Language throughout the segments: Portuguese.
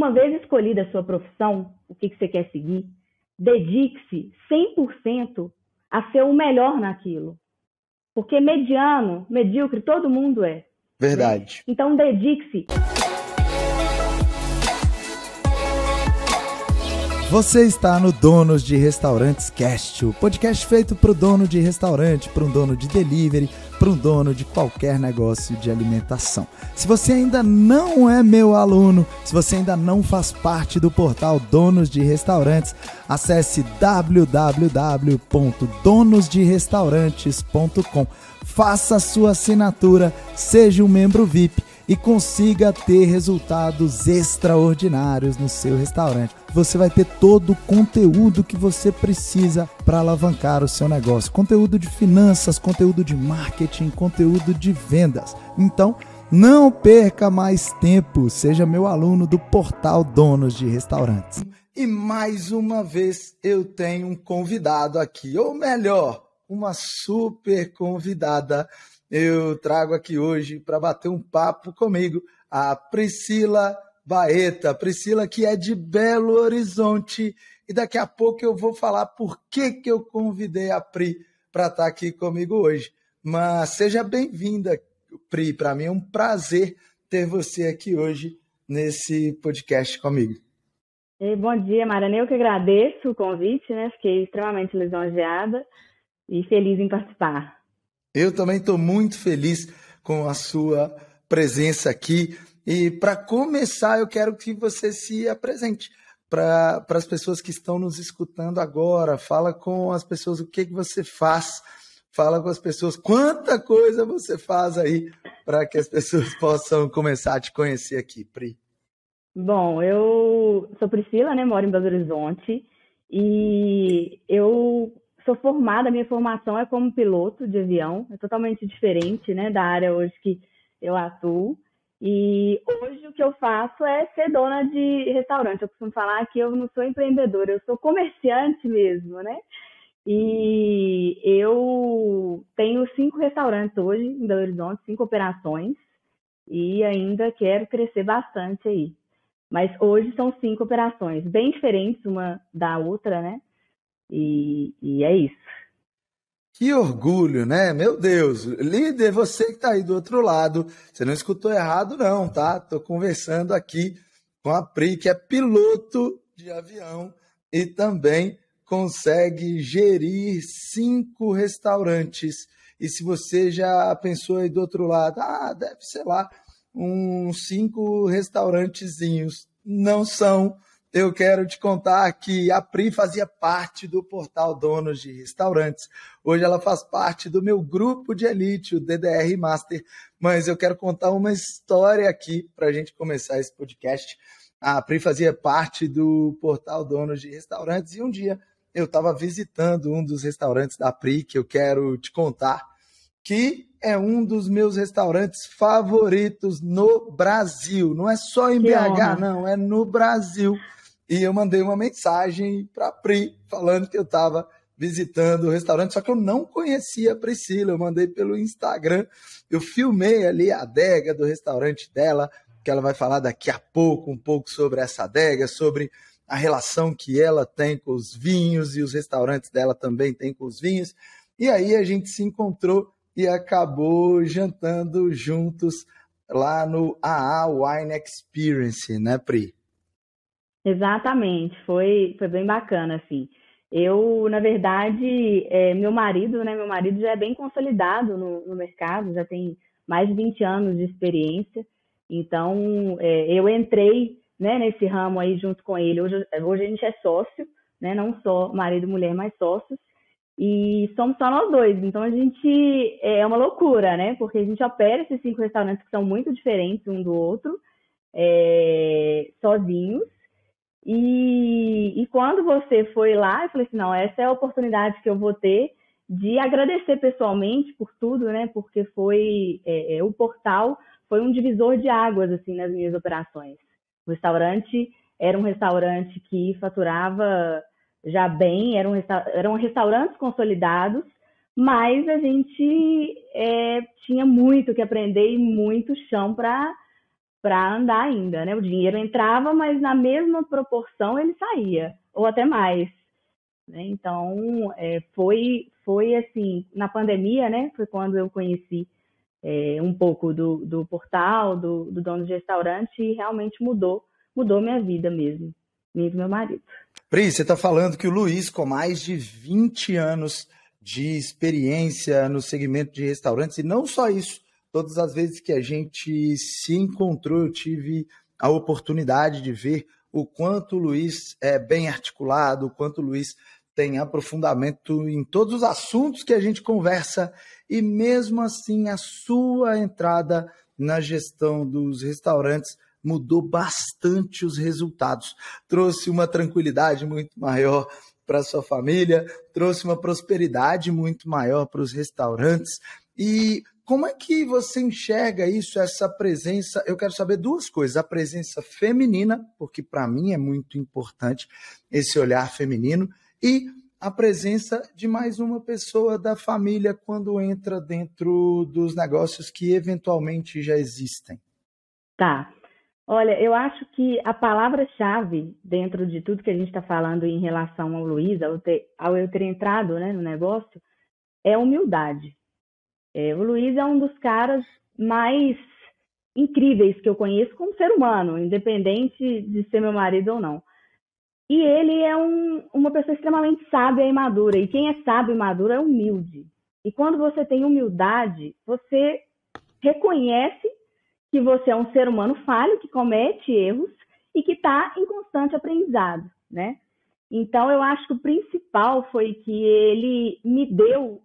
uma vez escolhida a sua profissão, o que, que você quer seguir, dedique-se 100% a ser o melhor naquilo. Porque mediano, medíocre, todo mundo é. Verdade. Né? Então, dedique-se. Você está no Donos de Restaurantes Cast, o podcast feito para o dono de restaurante, para um dono de delivery, para um dono de qualquer negócio de alimentação. Se você ainda não é meu aluno, se você ainda não faz parte do portal Donos de Restaurantes, acesse www.donosderestaurantes.com. Faça sua assinatura, seja um membro VIP e consiga ter resultados extraordinários no seu restaurante. Você vai ter todo o conteúdo que você precisa para alavancar o seu negócio: conteúdo de finanças, conteúdo de marketing, conteúdo de vendas. Então, não perca mais tempo, seja meu aluno do portal Donos de Restaurantes. E mais uma vez eu tenho um convidado aqui, ou melhor, uma super convidada eu trago aqui hoje para bater um papo comigo a Priscila Baeta. Priscila, que é de Belo Horizonte. E daqui a pouco eu vou falar por que, que eu convidei a Pri para estar tá aqui comigo hoje. Mas seja bem-vinda, Pri. Para mim é um prazer ter você aqui hoje nesse podcast comigo. E bom dia, Mariana. Eu que agradeço o convite, né? Fiquei extremamente lisonjeada e feliz em participar. Eu também estou muito feliz com a sua presença aqui. E para começar, eu quero que você se apresente para as pessoas que estão nos escutando agora. Fala com as pessoas o que, que você faz. Fala com as pessoas quanta coisa você faz aí para que as pessoas possam começar a te conhecer aqui, Pri. Bom, eu sou Priscila, né? Moro em Belo Horizonte e eu sou formada, minha formação é como piloto de avião, é totalmente diferente, né, da área hoje que eu atuo. E hoje o que eu faço é ser dona de restaurante. Eu costumo falar que eu não sou empreendedora, eu sou comerciante mesmo, né? E eu tenho cinco restaurantes hoje em Belo Horizonte, cinco operações, e ainda quero crescer bastante aí. Mas hoje são cinco operações, bem diferentes uma da outra, né? E, e é isso. Que orgulho, né? Meu Deus, líder, você que está aí do outro lado, você não escutou errado, não, tá? Estou conversando aqui com a Pri, que é piloto de avião e também consegue gerir cinco restaurantes. E se você já pensou aí do outro lado, ah, deve ser lá, uns cinco restaurantezinhos. Não são eu quero te contar que a Pri fazia parte do portal Donos de Restaurantes. Hoje ela faz parte do meu grupo de elite, o DDR Master. Mas eu quero contar uma história aqui para a gente começar esse podcast. A Pri fazia parte do portal Donos de Restaurantes e um dia eu estava visitando um dos restaurantes da Pri que eu quero te contar, que é um dos meus restaurantes favoritos no Brasil. Não é só em que BH, honra. não, é no Brasil e eu mandei uma mensagem para Pri falando que eu estava visitando o restaurante, só que eu não conhecia a Priscila, eu mandei pelo Instagram, eu filmei ali a adega do restaurante dela, que ela vai falar daqui a pouco um pouco sobre essa adega, sobre a relação que ela tem com os vinhos e os restaurantes dela também têm com os vinhos. E aí a gente se encontrou e acabou jantando juntos lá no AA Wine Experience, né, Pri? Exatamente, foi, foi bem bacana, assim. Eu, na verdade, é, meu marido, né? Meu marido já é bem consolidado no, no mercado, já tem mais de 20 anos de experiência. Então, é, eu entrei né, nesse ramo aí junto com ele. Hoje, hoje a gente é sócio, né? Não só marido e mulher, mas sócios. E somos só nós dois. Então, a gente é uma loucura, né? Porque a gente opera esses cinco restaurantes que são muito diferentes um do outro, é, sozinhos. E, e quando você foi lá, eu falei assim, não, essa é a oportunidade que eu vou ter de agradecer pessoalmente por tudo, né? Porque foi é, é, o portal foi um divisor de águas assim nas minhas operações. O restaurante era um restaurante que faturava já bem, eram, eram restaurantes consolidados, mas a gente é, tinha muito que aprender e muito chão para para andar ainda, né? O dinheiro entrava, mas na mesma proporção ele saía, ou até mais. Né? Então, é, foi, foi assim, na pandemia, né? Foi quando eu conheci é, um pouco do, do portal, do, do dono de restaurante, e realmente mudou, mudou minha vida mesmo, e meu marido. Pri, você está falando que o Luiz, com mais de 20 anos de experiência no segmento de restaurantes, e não só isso, todas as vezes que a gente se encontrou, eu tive a oportunidade de ver o quanto o Luiz é bem articulado, o quanto o Luiz tem aprofundamento em todos os assuntos que a gente conversa e mesmo assim a sua entrada na gestão dos restaurantes mudou bastante os resultados. Trouxe uma tranquilidade muito maior para sua família, trouxe uma prosperidade muito maior para os restaurantes. E como é que você enxerga isso, essa presença? Eu quero saber duas coisas: a presença feminina, porque para mim é muito importante esse olhar feminino, e a presença de mais uma pessoa da família quando entra dentro dos negócios que eventualmente já existem. Tá. Olha, eu acho que a palavra-chave dentro de tudo que a gente está falando em relação ao Luiz, ao, ter, ao eu ter entrado né, no negócio, é humildade. É, o Luiz é um dos caras mais incríveis que eu conheço como ser humano, independente de ser meu marido ou não. E ele é um, uma pessoa extremamente sábia e madura. E quem é sábio e maduro é humilde. E quando você tem humildade, você reconhece que você é um ser humano falho, que comete erros e que está em constante aprendizado, né? Então, eu acho que o principal foi que ele me deu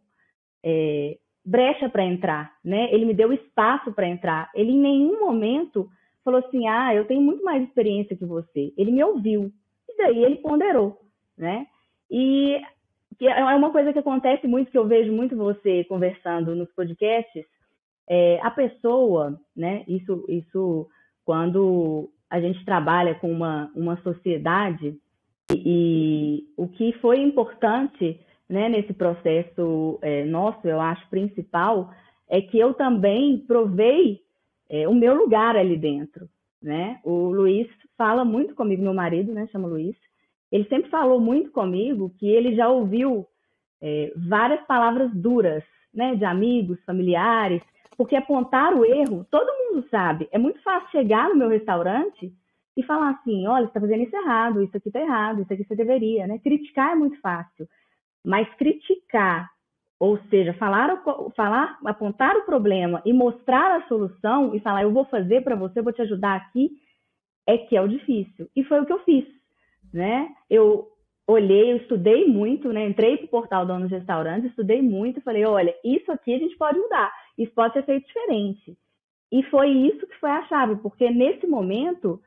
é, brecha para entrar, né? Ele me deu espaço para entrar. Ele em nenhum momento falou assim: "Ah, eu tenho muito mais experiência que você". Ele me ouviu e daí ele ponderou, né? E que é uma coisa que acontece muito, que eu vejo muito você conversando nos podcasts, é, a pessoa, né? Isso, isso quando a gente trabalha com uma, uma sociedade e, e o que foi importante, né? Nesse processo é, nosso, eu acho principal é que eu também provei é, o meu lugar ali dentro, né? O Luiz fala muito comigo, meu marido, né? Chama Luiz. Ele sempre falou muito comigo que ele já ouviu é, várias palavras duras, né? De amigos, familiares, porque apontar o erro, todo mundo sabe. É muito fácil chegar no meu restaurante e falar assim: olha, você está fazendo isso errado, isso aqui está errado, isso aqui você deveria, né? Criticar é muito fácil. Mas criticar, ou seja, falar, falar, apontar o problema e mostrar a solução e falar, eu vou fazer para você, eu vou te ajudar aqui, é que é o difícil. E foi o que eu fiz, né? Eu olhei, eu estudei muito, né? Entrei para o portal Donos de Restaurantes, estudei muito, falei, olha, isso aqui a gente pode mudar, isso pode ser feito diferente. E foi isso que foi a chave, porque nesse momento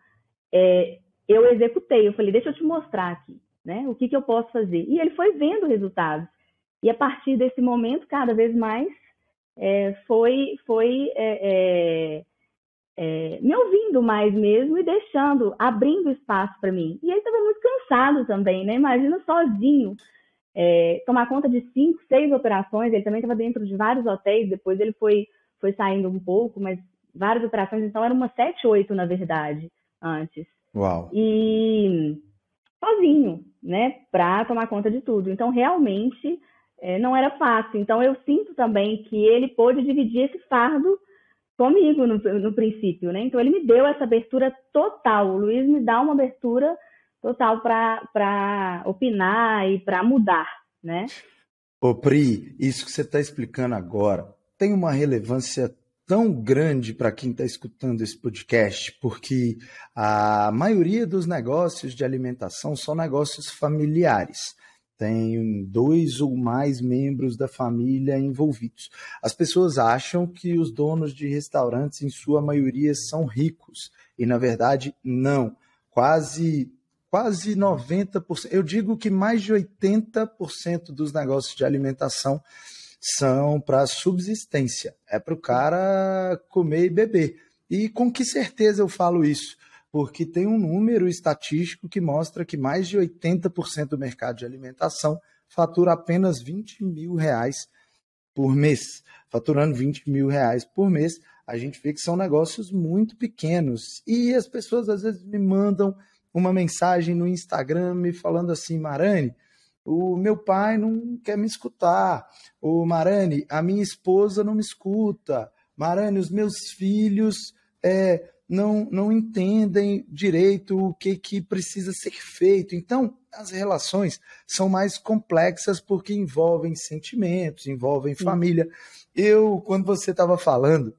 é, eu executei, eu falei, deixa eu te mostrar aqui, né? O que, que eu posso fazer. E ele foi vendo resultados. E a partir desse momento, cada vez mais, é, foi, foi é, é é, me ouvindo mais mesmo e deixando, abrindo espaço para mim. E ele estava muito cansado também, né? Imagina sozinho é, tomar conta de cinco, seis operações. Ele também estava dentro de vários hotéis, depois ele foi, foi saindo um pouco, mas várias operações, então eram umas sete, oito, na verdade, antes. Uau! E sozinho, né, para tomar conta de tudo. Então, realmente, é, não era fácil. Então, eu sinto também que ele pôde dividir esse fardo comigo no, no princípio, né? Então ele me deu essa abertura total. O Luiz me dá uma abertura total para opinar e para mudar, né? Ô Pri, isso que você está explicando agora tem uma relevância tão grande para quem está escutando esse podcast, porque a maioria dos negócios de alimentação são negócios familiares tem dois ou mais membros da família envolvidos. As pessoas acham que os donos de restaurantes, em sua maioria, são ricos, e na verdade, não. Quase quase 90%, eu digo que mais de 80% dos negócios de alimentação são para subsistência, é para o cara comer e beber. E com que certeza eu falo isso? porque tem um número estatístico que mostra que mais de 80% do mercado de alimentação fatura apenas 20 mil reais por mês. Faturando 20 mil reais por mês, a gente vê que são negócios muito pequenos. E as pessoas às vezes me mandam uma mensagem no Instagram me falando assim, Marane, o meu pai não quer me escutar. O Marane, a minha esposa não me escuta. Marane, os meus filhos é, não, não entendem direito o que, que precisa ser feito. Então, as relações são mais complexas porque envolvem sentimentos, envolvem família. Eu, quando você estava falando,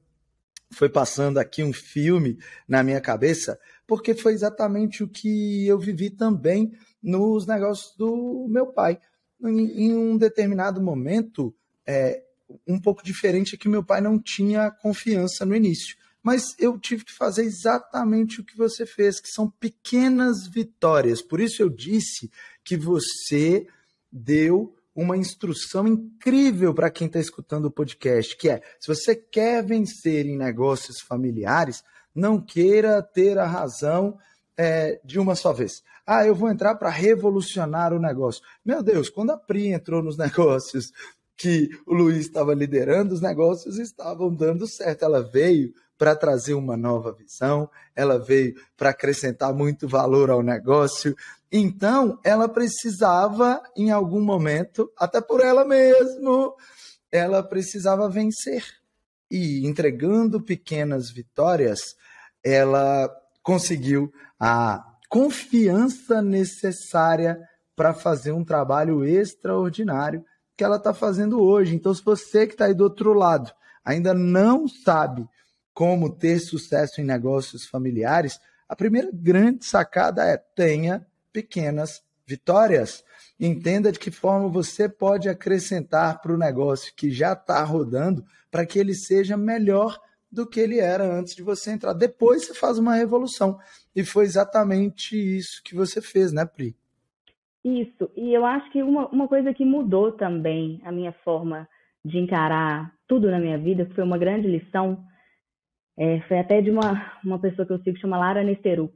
foi passando aqui um filme na minha cabeça, porque foi exatamente o que eu vivi também nos negócios do meu pai. Em, em um determinado momento, é, um pouco diferente é que meu pai não tinha confiança no início. Mas eu tive que fazer exatamente o que você fez, que são pequenas vitórias. Por isso eu disse que você deu uma instrução incrível para quem está escutando o podcast, que é: se você quer vencer em negócios familiares, não queira ter a razão é, de uma só vez. Ah, eu vou entrar para revolucionar o negócio. Meu Deus, quando a Pri entrou nos negócios que o Luiz estava liderando, os negócios estavam dando certo. Ela veio para trazer uma nova visão, ela veio para acrescentar muito valor ao negócio. Então, ela precisava, em algum momento, até por ela mesma, ela precisava vencer. E entregando pequenas vitórias, ela conseguiu a confiança necessária para fazer um trabalho extraordinário que ela está fazendo hoje. Então, se você que está aí do outro lado ainda não sabe como ter sucesso em negócios familiares, a primeira grande sacada é tenha pequenas vitórias. Entenda de que forma você pode acrescentar para o negócio que já está rodando para que ele seja melhor do que ele era antes de você entrar. Depois você faz uma revolução. E foi exatamente isso que você fez, né, Pri? Isso. E eu acho que uma, uma coisa que mudou também a minha forma de encarar tudo na minha vida, que foi uma grande lição, é, foi até de uma, uma pessoa que eu sigo, que chama Lara Nesteruk.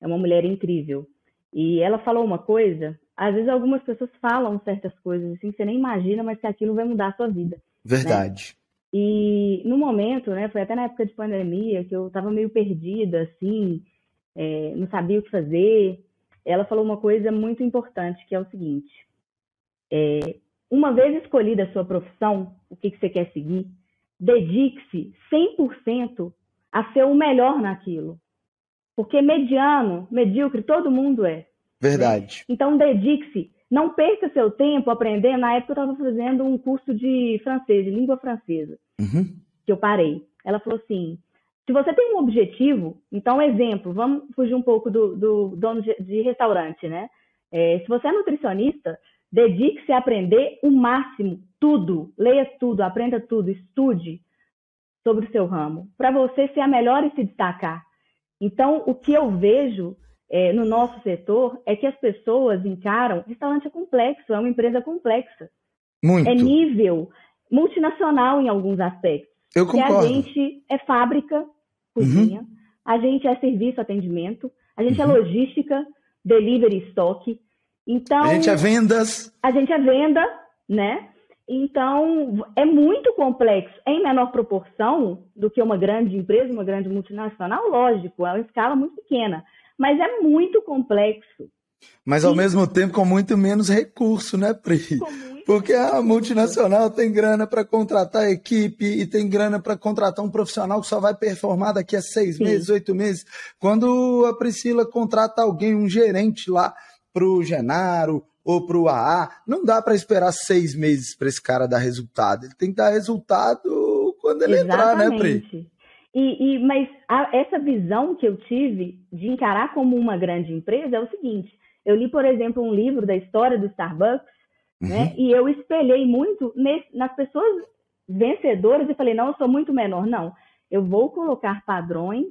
É uma mulher incrível. E ela falou uma coisa, às vezes algumas pessoas falam certas coisas assim, você nem imagina, mas que aquilo vai mudar a sua vida. Né? Verdade. E no momento, né, foi até na época de pandemia, que eu estava meio perdida, assim, é, não sabia o que fazer. Ela falou uma coisa muito importante, que é o seguinte: é, uma vez escolhida a sua profissão, o que, que você quer seguir, dedique-se 100% a ser o melhor naquilo. Porque mediano, medíocre, todo mundo é. Verdade. Né? Então, dedique-se. Não perca seu tempo aprendendo. Na época, eu estava fazendo um curso de francês, de língua francesa, uhum. que eu parei. Ela falou assim: se você tem um objetivo, então, exemplo, vamos fugir um pouco do, do dono de, de, restaurante, né? É, se você é nutricionista, dedique-se a aprender o máximo, tudo, leia tudo, aprenda tudo, estude sobre o seu ramo, para você ser a melhor e se destacar. Então, o que eu vejo é, no nosso setor é que as pessoas encaram restaurante é complexo, é uma empresa complexa. Muito. É nível multinacional em alguns aspectos. Eu concordo. a gente é fábrica, cozinha, uhum. a gente é serviço, atendimento, a gente é uhum. é logística, delivery, estoque. Então, a gente é vendas. A gente é venda, né? Então, é muito complexo, em menor proporção do que uma grande empresa, uma grande multinacional, lógico, é uma escala muito pequena, mas é muito complexo. Mas ao mesmo tempo com muito menos recurso, né, Pri? Porque a multinacional tem grana para contratar a equipe e tem grana para contratar um profissional que só vai performar daqui a seis Sim. meses, oito meses. Quando a Priscila contrata alguém, um gerente lá para o Genaro ou para o AA, não dá para esperar seis meses para esse cara dar resultado. Ele tem que dar resultado quando ele Exatamente. entrar, né, Pri? E, e, mas a, essa visão que eu tive de encarar como uma grande empresa é o seguinte: eu li, por exemplo, um livro da história do Starbucks, né, uhum. né? E eu espelhei muito nesse, nas pessoas vencedoras e falei: não, eu sou muito menor. Não, eu vou colocar padrões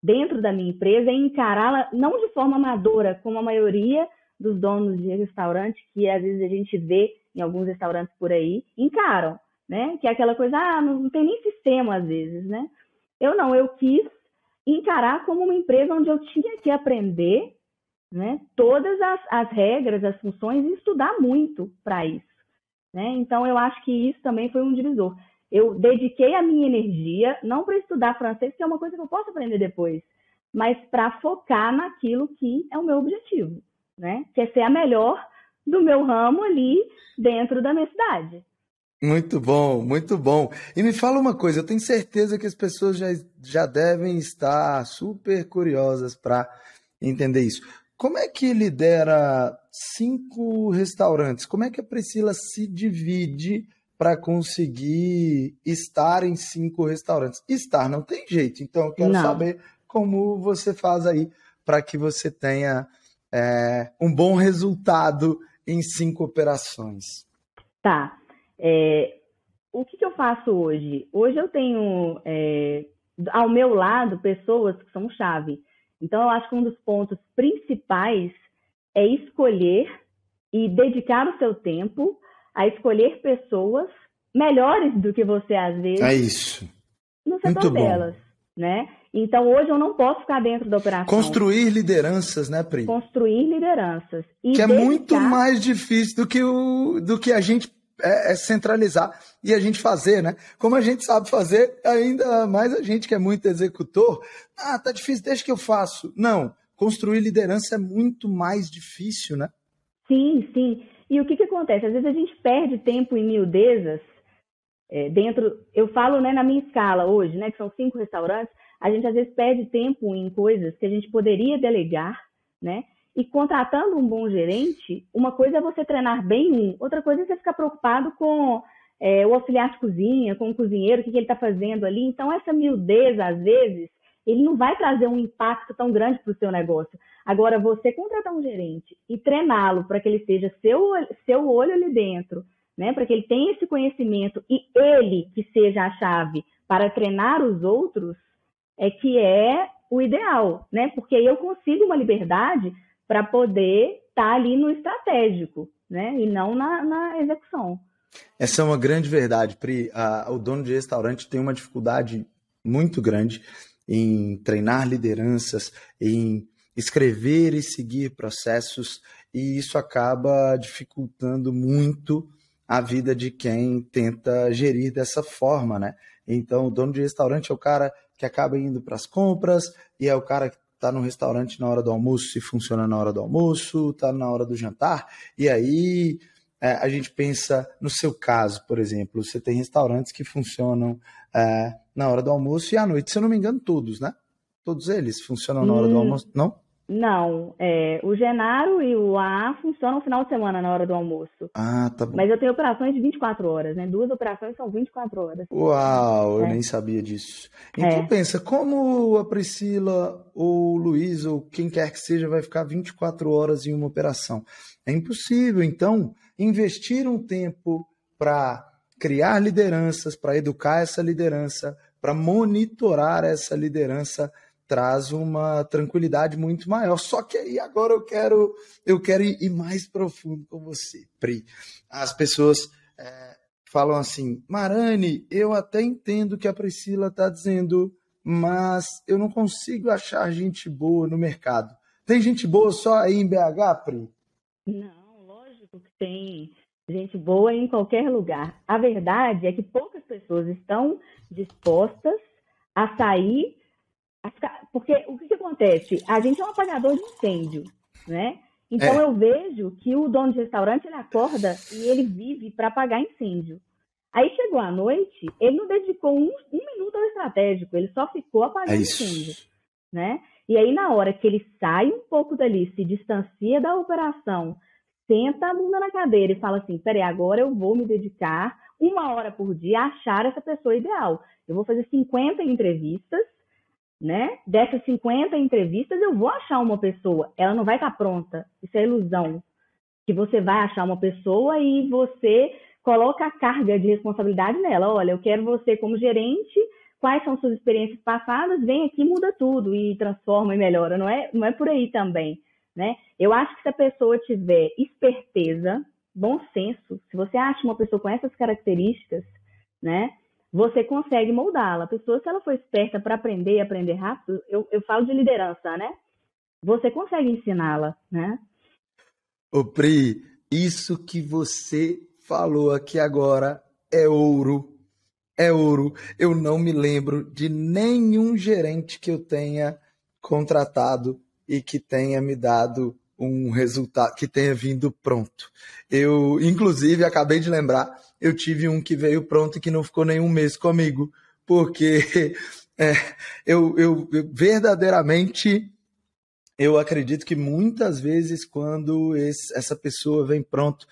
dentro da minha empresa e encará-la não de forma amadora, como a maioria dos donos de restaurante, que às vezes a gente vê em alguns restaurantes por aí, encaram, né? Que é aquela coisa, ah, não, não tem nem sistema às vezes, né? Eu não, eu quis encarar como uma empresa onde eu tinha que aprender né, todas as, as regras, as funções e estudar muito para isso. Né? Então, eu acho que isso também foi um divisor. eu dediquei a minha energia, não para estudar francês, que é uma coisa que eu posso aprender depois, mas para focar naquilo que é o meu objetivo, né? Que é ser a melhor do meu ramo ali dentro da minha cidade. Muito bom, muito bom. E me fala uma coisa, eu tenho certeza que as pessoas já, já devem estar super curiosas para entender isso. Como é que lidera cinco restaurantes? Como é que a Priscila se divide para conseguir estar em cinco restaurantes? Estar não tem jeito, então eu quero não. saber como você faz aí para que você tenha é, um bom resultado em cinco operações. Tá. É, o que, que, eu faço hoje? Hoje eu tenho é, ao meu lado pessoas que são chave. Então, eu acho que um dos pontos principais é escolher e dedicar o seu tempo a escolher pessoas melhores do que você, às vezes. É isso. No setor Muito delas, né? Então, hoje eu não posso ficar dentro da operação. Construir lideranças, né, Pri? Construir lideranças. que dedicar... é muito mais difícil do que, o, do que a gente é, é centralizar e a gente fazer, né? Como a gente sabe fazer, ainda mais a gente que é muito executor, ah, tá difícil, deixa que eu faço. Não, construir liderança é muito mais difícil, né? Sim, sim. E o que, que acontece? Às vezes a gente perde tempo em miudezas é, dentro. Eu falo né, na minha escala hoje, né, que são cinco restaurantes, a gente às vezes perde tempo em coisas que a gente poderia delegar, né? E contratando um bom gerente, uma coisa é você treinar bem um, outra coisa é você ficar preocupado com é, o auxiliar de cozinha, com o cozinheiro, o que, que ele está fazendo ali. Então, essa miudeza, às vezes, ele não vai trazer um impacto tão grande para o seu negócio. Agora, você contratar um gerente e treiná-lo para que ele seja seu, seu olho ali dentro, né? para que ele tenha esse conhecimento e ele que seja a chave para treinar os outros, é que é o ideal, né? Porque eu consigo uma liberdade para poder estar tá ali no estratégico, né? E não na, na execução. Essa é uma grande verdade, Pri. O dono de restaurante tem uma dificuldade muito grande em treinar lideranças, em escrever e seguir processos, e isso acaba dificultando muito a vida de quem tenta gerir dessa forma, né? Então, o dono de restaurante é o cara que acaba indo para as compras e é o cara que está no restaurante na hora do almoço e funciona na hora do almoço, está na hora do jantar, e aí é, a gente pensa no seu caso, por exemplo, você tem restaurantes que funcionam é, na hora do almoço e à noite, se eu não me engano, todos, né? Todos eles funcionam na hora do hum, almoço, não? Não, é, o Genaro e o A funcionam no final de semana na hora do almoço. Ah, tá bom. Mas eu tenho operações de 24 horas, né? Duas operações são 24 horas. Uau, eu é. nem sabia disso. Então é. pensa, como a Priscila ou o Luiz ou quem quer que seja vai ficar 24 horas em uma operação? É impossível. Então, investir um tempo para criar lideranças, para educar essa liderança, para monitorar essa liderança traz uma tranquilidade muito maior. Só que aí agora eu quero eu quero ir mais profundo com você, Pri. As pessoas é, falam assim, Marane, eu até entendo o que a Priscila está dizendo, mas eu não consigo achar gente boa no mercado. Tem gente boa só aí em BH, Pri? Não, lógico que tem gente boa em qualquer lugar. A verdade é que poucas pessoas estão dispostas a sair porque o que, que, acontece? A gente é um apagador de incêndio, né? Então é. eu vejo que o dono de restaurante ele acorda e ele vive para apagar incêndio. Aí chegou a noite, ele não dedicou um, um minuto ao estratégico, ele só ficou apagando é incêndio, né? E aí na hora que ele sai um pouco dali, se distancia da operação, senta a bunda na cadeira e fala assim, peraí, agora eu vou me dedicar uma hora por dia a achar essa pessoa ideal. Eu vou fazer 50 entrevistas né? Dessas 50 entrevistas, eu vou achar uma pessoa. Ela não vai estar pronta. Isso é ilusão. Que você vai achar uma pessoa e você coloca a carga de responsabilidade nela. Olha, eu quero você como gerente. Quais são suas experiências passadas? Vem aqui, muda tudo e transforma e melhora. Não é, não é por aí também, né? Eu acho que se a pessoa tiver esperteza, bom senso, se você acha uma pessoa com essas características, né? Você consegue moldá-la. A pessoa, se ela for esperta para aprender e aprender rápido, eu, eu falo de liderança, né? Você consegue ensiná-la, né? Ô Pri, isso que você falou aqui agora é ouro. é ouro. Eu não me lembro de nenhum gerente que eu tenha contratado e que tenha me dado um resultado, que tenha vindo pronto. Eu, inclusive, acabei de lembrar, eu tive um que veio pronto e que não ficou nenhum mês comigo, porque é, eu, eu, eu verdadeiramente eu acredito que muitas vezes quando esse, essa pessoa vem pronto,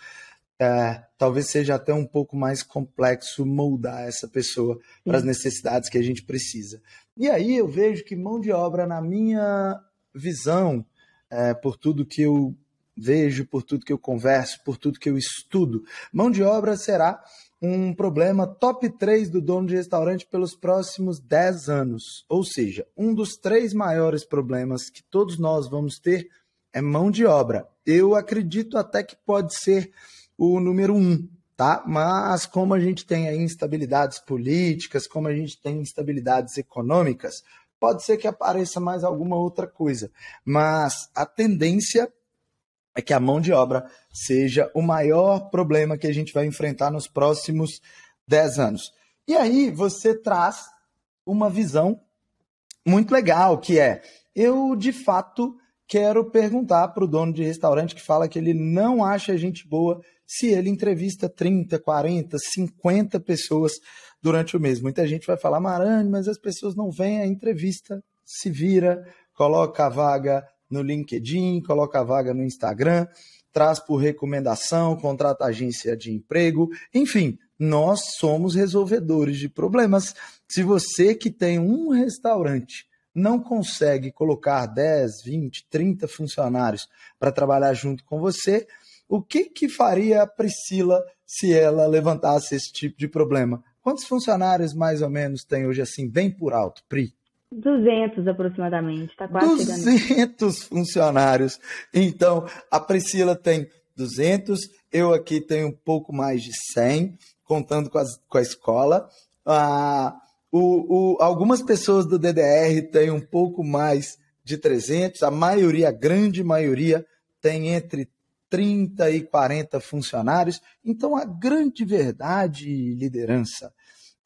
é, talvez seja até um pouco mais complexo moldar essa pessoa para as necessidades que a gente precisa. E aí eu vejo que mão de obra, na minha visão, é, por tudo que eu vejo, por tudo que eu converso, por tudo que eu estudo, mão de obra será um problema top 3 do dono de restaurante pelos próximos 10 anos. Ou seja, um dos três maiores problemas que todos nós vamos ter é mão de obra. Eu acredito até que pode ser o número um, tá? Mas como a gente tem instabilidades políticas, como a gente tem instabilidades econômicas, pode ser que apareça mais alguma outra coisa. Mas a tendência é que a mão de obra seja o maior problema que a gente vai enfrentar nos próximos 10 anos. E aí você traz uma visão muito legal, que é eu de fato quero perguntar para o dono de restaurante que fala que ele não acha gente boa se ele entrevista 30, 40, 50 pessoas durante o mês. Muita gente vai falar, Marane, mas as pessoas não vêm à entrevista, se vira, coloca a vaga no LinkedIn, coloca a vaga no Instagram, traz por recomendação, contrata agência de emprego, enfim, nós somos resolvedores de problemas. Se você que tem um restaurante não consegue colocar 10, 20, 30 funcionários para trabalhar junto com você, o que, que faria a Priscila se ela levantasse esse tipo de problema? Quantos funcionários mais ou menos tem hoje assim, bem por alto, Pri? 200 aproximadamente, tá quase 200 chegando. funcionários. Então, a Priscila tem 200, eu aqui tenho um pouco mais de 100, contando com, as, com a escola. Ah, o, o, algumas pessoas do DDR têm um pouco mais de 300, a maioria, a grande maioria, tem entre 30 e 40 funcionários. Então, a grande verdade, liderança,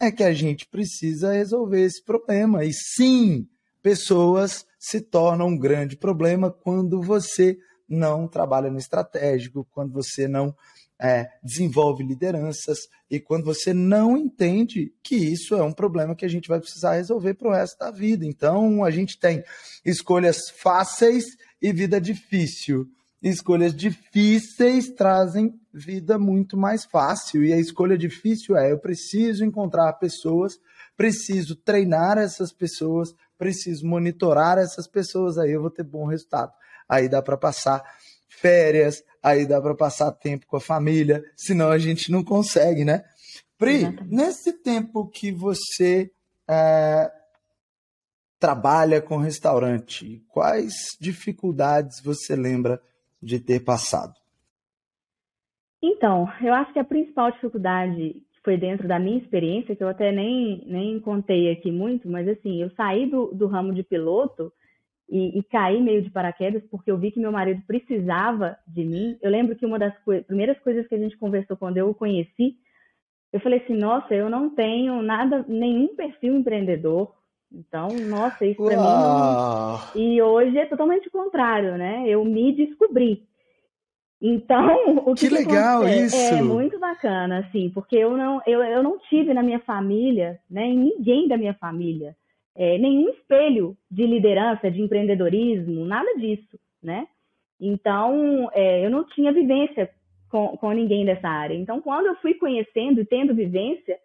é que a gente precisa resolver esse problema. E sim, pessoas se tornam um grande problema quando você não trabalha no estratégico, quando você não é, desenvolve lideranças e quando você não entende que isso é um problema que a gente vai precisar resolver para o resto da vida. Então, a gente tem escolhas fáceis e vida difícil. Escolhas difíceis trazem vida muito mais fácil. E a escolha difícil é: eu preciso encontrar pessoas, preciso treinar essas pessoas, preciso monitorar essas pessoas, aí eu vou ter bom resultado. Aí dá para passar férias, aí dá para passar tempo com a família, senão a gente não consegue, né? Pri, Exatamente. nesse tempo que você é, trabalha com restaurante, quais dificuldades você lembra de ter passado? Então, eu acho que a principal dificuldade foi dentro da minha experiência, que eu até nem, nem contei aqui muito, mas assim, eu saí do, do ramo de piloto e, e caí meio de paraquedas porque eu vi que meu marido precisava de mim. Eu lembro que uma das co primeiras coisas que a gente conversou quando eu o conheci, eu falei assim, nossa, eu não tenho nada, nenhum perfil empreendedor, então, nossa, isso para mim. Não... E hoje é totalmente o contrário, né? Eu me descobri. Então, o que, que legal que isso! É muito bacana, assim, porque eu não, eu, eu não tive na minha família, né, ninguém da minha família, é, nenhum espelho de liderança, de empreendedorismo, nada disso, né? Então, é, eu não tinha vivência com, com ninguém dessa área. Então, quando eu fui conhecendo e tendo vivência,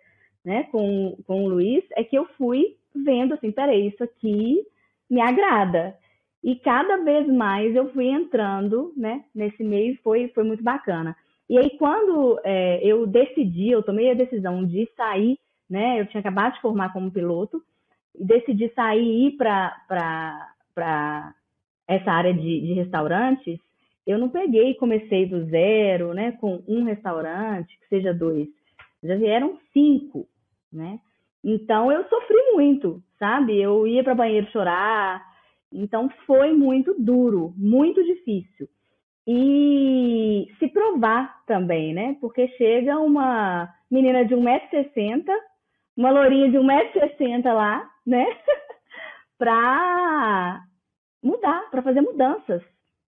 né, com, com o Luiz, é que eu fui vendo assim, peraí, isso aqui me agrada. E cada vez mais eu fui entrando, né, nesse meio, foi, foi muito bacana. E aí, quando é, eu decidi, eu tomei a decisão de sair, né, eu tinha acabado de formar como piloto, e decidi sair e ir para essa área de, de restaurantes, eu não peguei e comecei do zero, né, com um restaurante, que seja dois. Já vieram cinco, né? Então eu sofri muito, sabe? Eu ia para banheiro chorar. Então foi muito duro, muito difícil. E se provar também, né? Porque chega uma menina de 1,60m uma lourinha de 1,60m lá, né? para mudar, para fazer mudanças,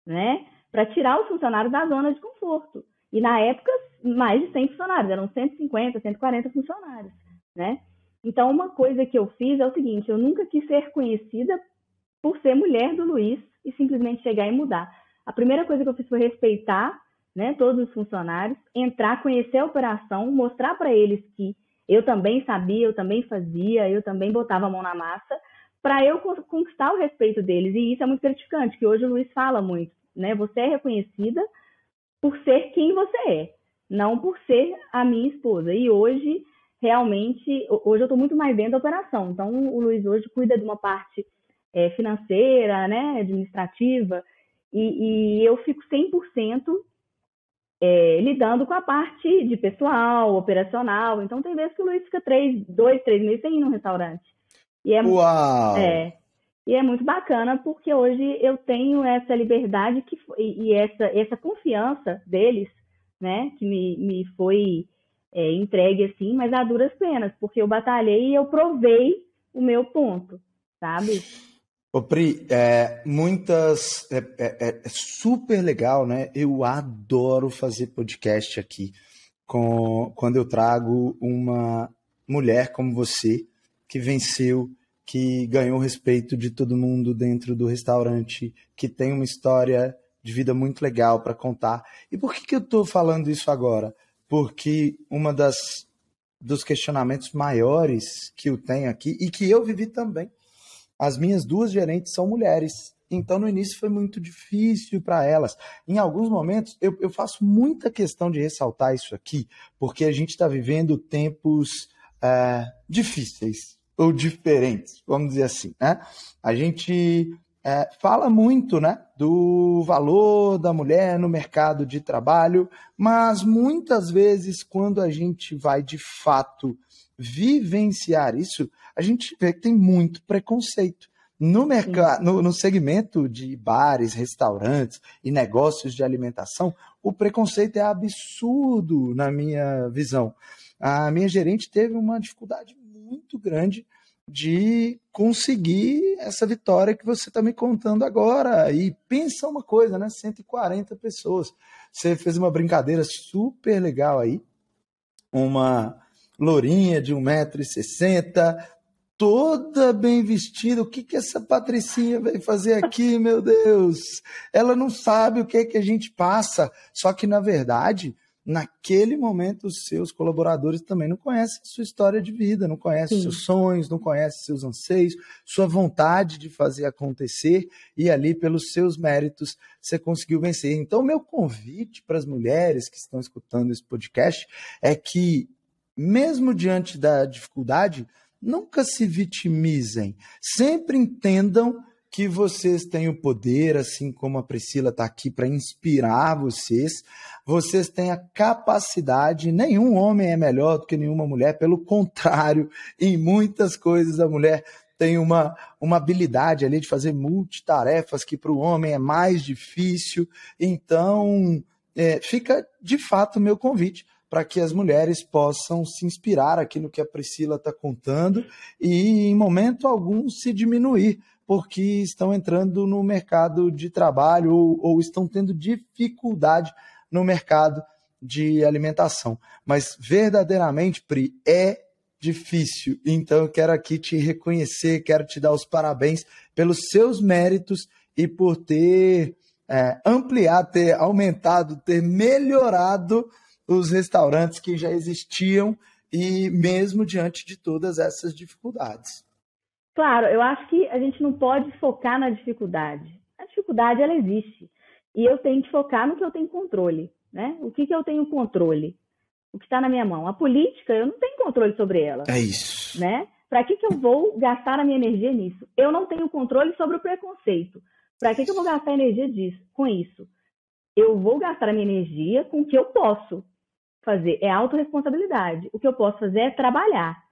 né? Para tirar os funcionários da zona de conforto. E na época, mais de 100 funcionários, eram 150, 140 funcionários, né? Então, uma coisa que eu fiz é o seguinte: eu nunca quis ser conhecida por ser mulher do Luiz e simplesmente chegar e mudar. A primeira coisa que eu fiz foi respeitar né, todos os funcionários, entrar, conhecer a operação, mostrar para eles que eu também sabia, eu também fazia, eu também botava a mão na massa, para eu conquistar o respeito deles. E isso é muito gratificante, que hoje o Luiz fala muito, né? Você é reconhecida por ser quem você é, não por ser a minha esposa. E hoje, realmente, hoje eu estou muito mais dentro da operação. Então, o Luiz hoje cuida de uma parte é, financeira, né, administrativa, e, e eu fico 100% é, lidando com a parte de pessoal, operacional. Então, tem vezes que o Luiz fica três, dois, três meses sem ir no restaurante. E é, Uau! É, e é muito bacana porque hoje eu tenho essa liberdade que, e, e essa, essa confiança deles, né, que me, me foi é, entregue assim, mas a duras penas, porque eu batalhei e eu provei o meu ponto, sabe? Ô Pri, é, muitas. É, é, é, super legal, né? Eu adoro fazer podcast aqui com, quando eu trago uma mulher como você, que venceu, que ganhou o respeito de todo mundo dentro do restaurante, que tem uma história de vida muito legal para contar. E por que, que eu estou falando isso agora? Porque uma das dos questionamentos maiores que eu tenho aqui e que eu vivi também as minhas duas gerentes são mulheres. Então, no início foi muito difícil para elas. Em alguns momentos, eu, eu, faço muita questão de ressaltar isso aqui, porque a gente está vivendo tempos é, difíceis ou diferentes, vamos dizer assim. Né? A gente é, fala muito né, do valor da mulher no mercado de trabalho, mas muitas vezes, quando a gente vai de fato vivenciar isso, a gente vê que tem muito preconceito. No, mercado, no, no, segmento de bares, restaurantes e negócios de alimentação, o preconceito é absurdo, na minha visão. A minha gerente teve uma dificuldade muito grande de conseguir essa vitória que você está me contando agora. E pensa uma coisa, né? 140 pessoas. Você fez uma brincadeira super legal aí. Uma lourinha de 1,60m, toda bem vestida. O que, que essa Patricinha veio fazer aqui, meu Deus? Ela não sabe o que, que a gente passa. Só que, na verdade, naquele momento, os seus colaboradores também não conhecem sua história de vida, não conhecem Sim. seus sonhos, não conhecem seus anseios, sua vontade de fazer acontecer, e ali, pelos seus méritos, você conseguiu vencer. Então, meu convite para as mulheres que estão escutando esse podcast é que, mesmo diante da dificuldade, Nunca se vitimizem. Sempre entendam que vocês têm o poder, assim como a Priscila está aqui para inspirar vocês. Vocês têm a capacidade, nenhum homem é melhor do que nenhuma mulher, pelo contrário, em muitas coisas a mulher tem uma, uma habilidade ali de fazer multitarefas que para o homem é mais difícil. Então, é, fica de fato o meu convite para que as mulheres possam se inspirar aqui no que a Priscila está contando e, em momento algum, se diminuir, porque estão entrando no mercado de trabalho ou, ou estão tendo dificuldade no mercado de alimentação. Mas verdadeiramente, Pri, é difícil. Então eu quero aqui te reconhecer, quero te dar os parabéns pelos seus méritos e por ter é, ampliado, ter aumentado, ter melhorado os restaurantes que já existiam e mesmo diante de todas essas dificuldades. Claro, eu acho que a gente não pode focar na dificuldade. A dificuldade ela existe e eu tenho que focar no que eu tenho controle, né? O que, que eu tenho controle? O que está na minha mão? A política eu não tenho controle sobre ela. É isso. Né? Para que, que eu vou gastar a minha energia nisso? Eu não tenho controle sobre o preconceito. Para que, que eu vou gastar energia disso, com isso? Eu vou gastar a minha energia com o que eu posso fazer é autorresponsabilidade. O que eu posso fazer é trabalhar.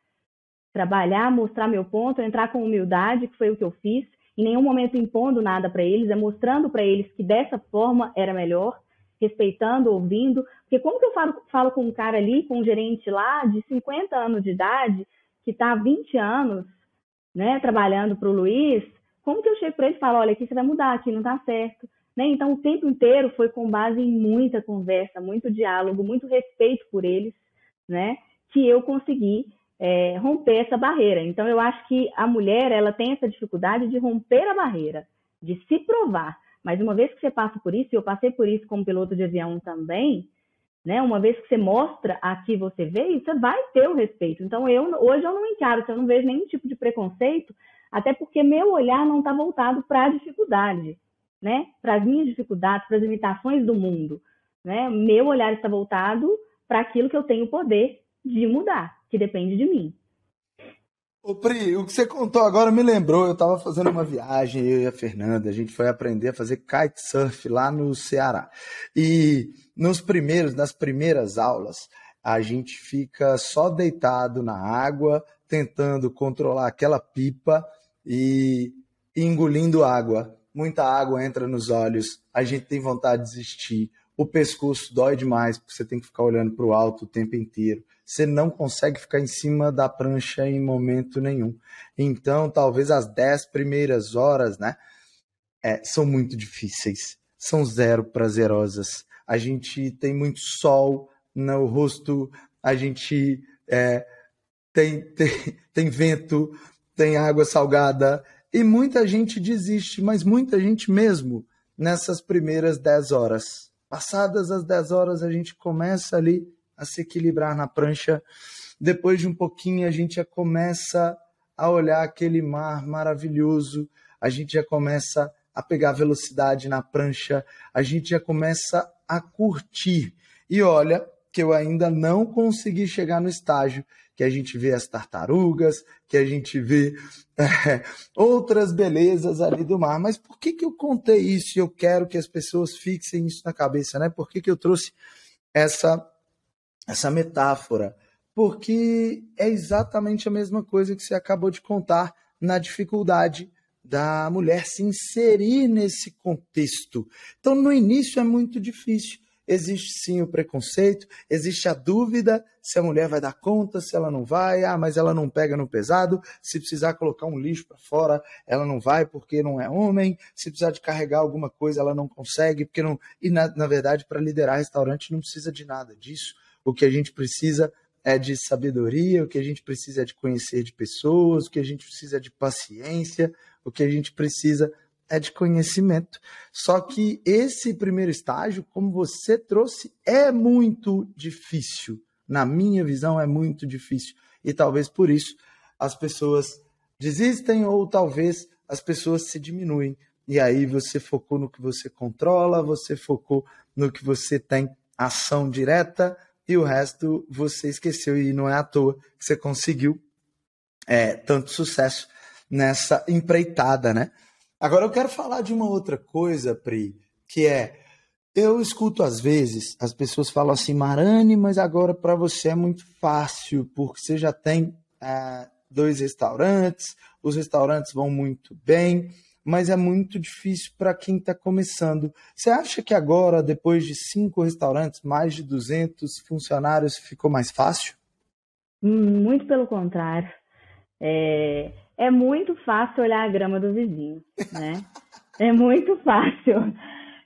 Trabalhar, mostrar meu ponto, entrar com humildade, que foi o que eu fiz, em nenhum momento impondo nada para eles, é mostrando para eles que dessa forma era melhor, respeitando, ouvindo. Porque como que eu falo, falo com um cara ali, com um gerente lá de 50 anos de idade, que está há 20 anos, né, trabalhando para o Luiz, como que eu chego para ele e falo, olha, aqui você vai mudar, aqui não está certo. Né? Então, o tempo inteiro foi com base em muita conversa, muito diálogo, muito respeito por eles, né? que eu consegui é, romper essa barreira. Então, eu acho que a mulher ela tem essa dificuldade de romper a barreira, de se provar. Mas uma vez que você passa por isso, e eu passei por isso como piloto de avião também, né? Uma vez que você mostra a que você veio, você vai ter o respeito. Então, eu hoje eu não encaro, eu não vejo nenhum tipo de preconceito, até porque meu olhar não está voltado para a dificuldade, né? Para as minhas dificuldades, para as limitações do mundo, né? Meu olhar está voltado para aquilo que eu tenho poder de mudar, que depende de mim. Ô Pri, o que você contou agora me lembrou, eu estava fazendo uma viagem, eu e a Fernanda, a gente foi aprender a fazer kitesurf lá no Ceará. E nos primeiros, nas primeiras aulas, a gente fica só deitado na água, tentando controlar aquela pipa e engolindo água. Muita água entra nos olhos, a gente tem vontade de desistir, o pescoço dói demais, porque você tem que ficar olhando para o alto o tempo inteiro você não consegue ficar em cima da prancha em momento nenhum. Então, talvez as dez primeiras horas, né, é, são muito difíceis, são zero prazerosas. A gente tem muito sol no rosto, a gente é, tem, tem, tem vento, tem água salgada, e muita gente desiste, mas muita gente mesmo nessas primeiras dez horas. Passadas as dez horas, a gente começa ali a se equilibrar na prancha. Depois de um pouquinho, a gente já começa a olhar aquele mar maravilhoso, a gente já começa a pegar velocidade na prancha, a gente já começa a curtir. E olha que eu ainda não consegui chegar no estágio que a gente vê as tartarugas, que a gente vê é, outras belezas ali do mar. Mas por que, que eu contei isso e eu quero que as pessoas fixem isso na cabeça, né? Por que, que eu trouxe essa essa metáfora, porque é exatamente a mesma coisa que você acabou de contar na dificuldade da mulher se inserir nesse contexto. Então, no início é muito difícil. Existe sim o preconceito, existe a dúvida se a mulher vai dar conta, se ela não vai, ah, mas ela não pega no pesado, se precisar colocar um lixo para fora, ela não vai porque não é homem, se precisar de carregar alguma coisa, ela não consegue, porque não. E na, na verdade, para liderar restaurante não precisa de nada disso. O que a gente precisa é de sabedoria, o que a gente precisa é de conhecer de pessoas, o que a gente precisa é de paciência, o que a gente precisa é de conhecimento. Só que esse primeiro estágio, como você trouxe, é muito difícil. Na minha visão, é muito difícil. E talvez por isso as pessoas desistem ou talvez as pessoas se diminuem. E aí você focou no que você controla, você focou no que você tem ação direta, e o resto você esqueceu, e não é à toa que você conseguiu é, tanto sucesso nessa empreitada, né? Agora eu quero falar de uma outra coisa, Pri, que é eu escuto às vezes as pessoas falam assim, Marane, mas agora para você é muito fácil, porque você já tem é, dois restaurantes, os restaurantes vão muito bem, mas é muito difícil para quem está começando. Você acha que agora, depois de cinco restaurantes, mais de 200 funcionários, ficou mais fácil? Muito pelo contrário. É, é muito fácil olhar a grama do vizinho, né? é muito fácil.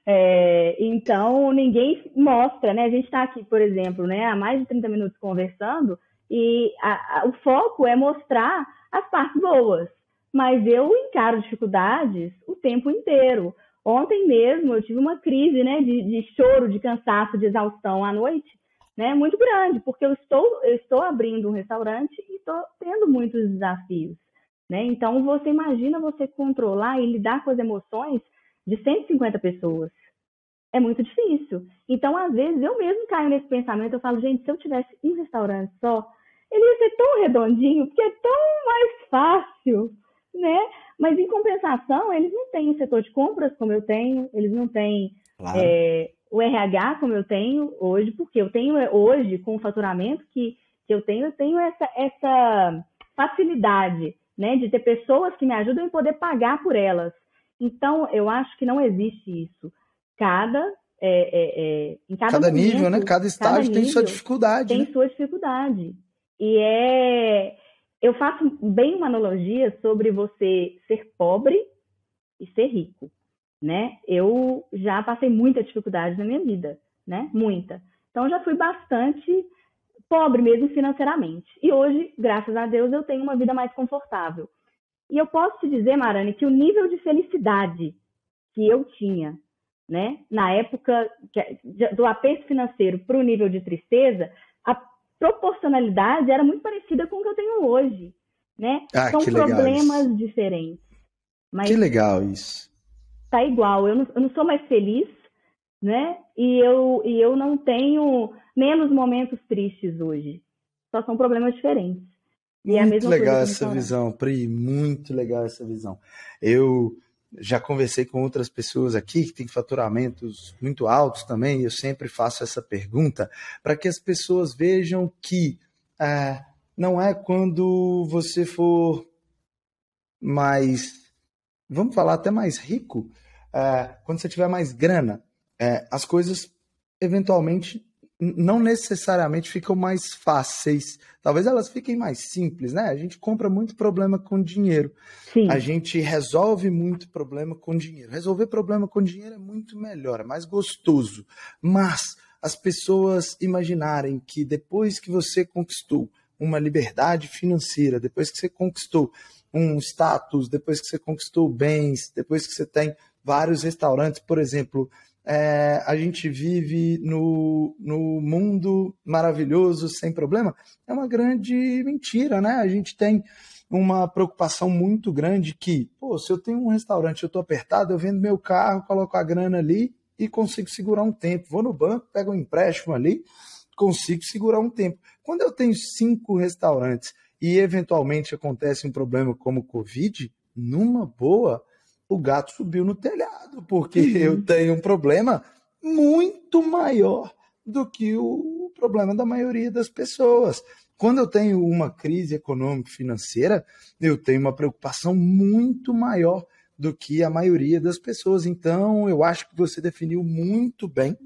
É, então, ninguém mostra, né? A gente está aqui, por exemplo, né, há mais de 30 minutos conversando e a, a, o foco é mostrar as partes boas mas eu encaro dificuldades o tempo inteiro. Ontem mesmo eu tive uma crise né, de, de choro, de cansaço, de exaustão à noite, né, muito grande, porque eu estou, eu estou abrindo um restaurante e estou tendo muitos desafios. Né? Então, você imagina você controlar e lidar com as emoções de 150 pessoas. É muito difícil. Então, às vezes, eu mesmo caio nesse pensamento, eu falo, gente, se eu tivesse um restaurante só, ele ia ser tão redondinho, porque é tão mais fácil né? Mas em compensação, eles não têm o setor de compras como eu tenho, eles não têm claro. é, o RH como eu tenho hoje, porque eu tenho é, hoje, com o faturamento que, que eu tenho, eu tenho essa, essa facilidade né, de ter pessoas que me ajudam e poder pagar por elas. Então, eu acho que não existe isso. Cada é, é, é, em cada, cada momento, nível, né? Cada estágio cada tem sua dificuldade. Tem né? sua dificuldade. E é eu faço bem uma analogia sobre você ser pobre e ser rico, né? Eu já passei muita dificuldade na minha vida, né? Muita. Então já fui bastante pobre mesmo financeiramente. E hoje, graças a Deus, eu tenho uma vida mais confortável. E eu posso te dizer, Marane, que o nível de felicidade que eu tinha, né, na época do aperto financeiro para o nível de tristeza, a proporcionalidade era muito parecida com o que eu tenho hoje, né? Ah, São problemas diferentes. Mas que legal isso. Tá igual. Eu não, eu não sou mais feliz, né? E eu, e eu não tenho menos momentos tristes hoje. Só são problemas diferentes. E muito é a mesma legal essa visão, Pri. Muito legal essa visão. Eu já conversei com outras pessoas aqui que têm faturamentos muito altos também, eu sempre faço essa pergunta para que as pessoas vejam que é, não é quando você for mais, vamos falar até mais rico, é, quando você tiver mais grana, é, as coisas eventualmente não necessariamente ficam mais fáceis. Talvez elas fiquem mais simples, né? A gente compra muito problema com dinheiro. Sim. A gente resolve muito problema com dinheiro. Resolver problema com dinheiro é muito melhor, é mais gostoso. Mas as pessoas imaginarem que depois que você conquistou uma liberdade financeira, depois que você conquistou um status, depois que você conquistou bens, depois que você tem vários restaurantes, por exemplo, é, a gente vive no, no mundo maravilhoso sem problema, é uma grande mentira, né? A gente tem uma preocupação muito grande que, pô, se eu tenho um restaurante, eu estou apertado, eu vendo meu carro, coloco a grana ali e consigo segurar um tempo. Vou no banco, pego um empréstimo ali, consigo segurar um tempo. Quando eu tenho cinco restaurantes e eventualmente acontece um problema como Covid, numa boa, o gato subiu no telhado, porque uhum. eu tenho um problema muito maior do que o problema da maioria das pessoas. Quando eu tenho uma crise econômica financeira, eu tenho uma preocupação muito maior do que a maioria das pessoas. Então, eu acho que você definiu muito bem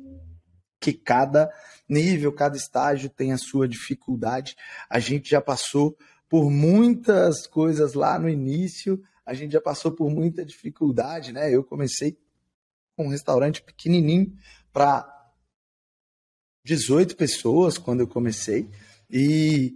que cada nível, cada estágio tem a sua dificuldade. A gente já passou por muitas coisas lá no início, a gente já passou por muita dificuldade, né? Eu comecei com um restaurante pequenininho para 18 pessoas quando eu comecei e,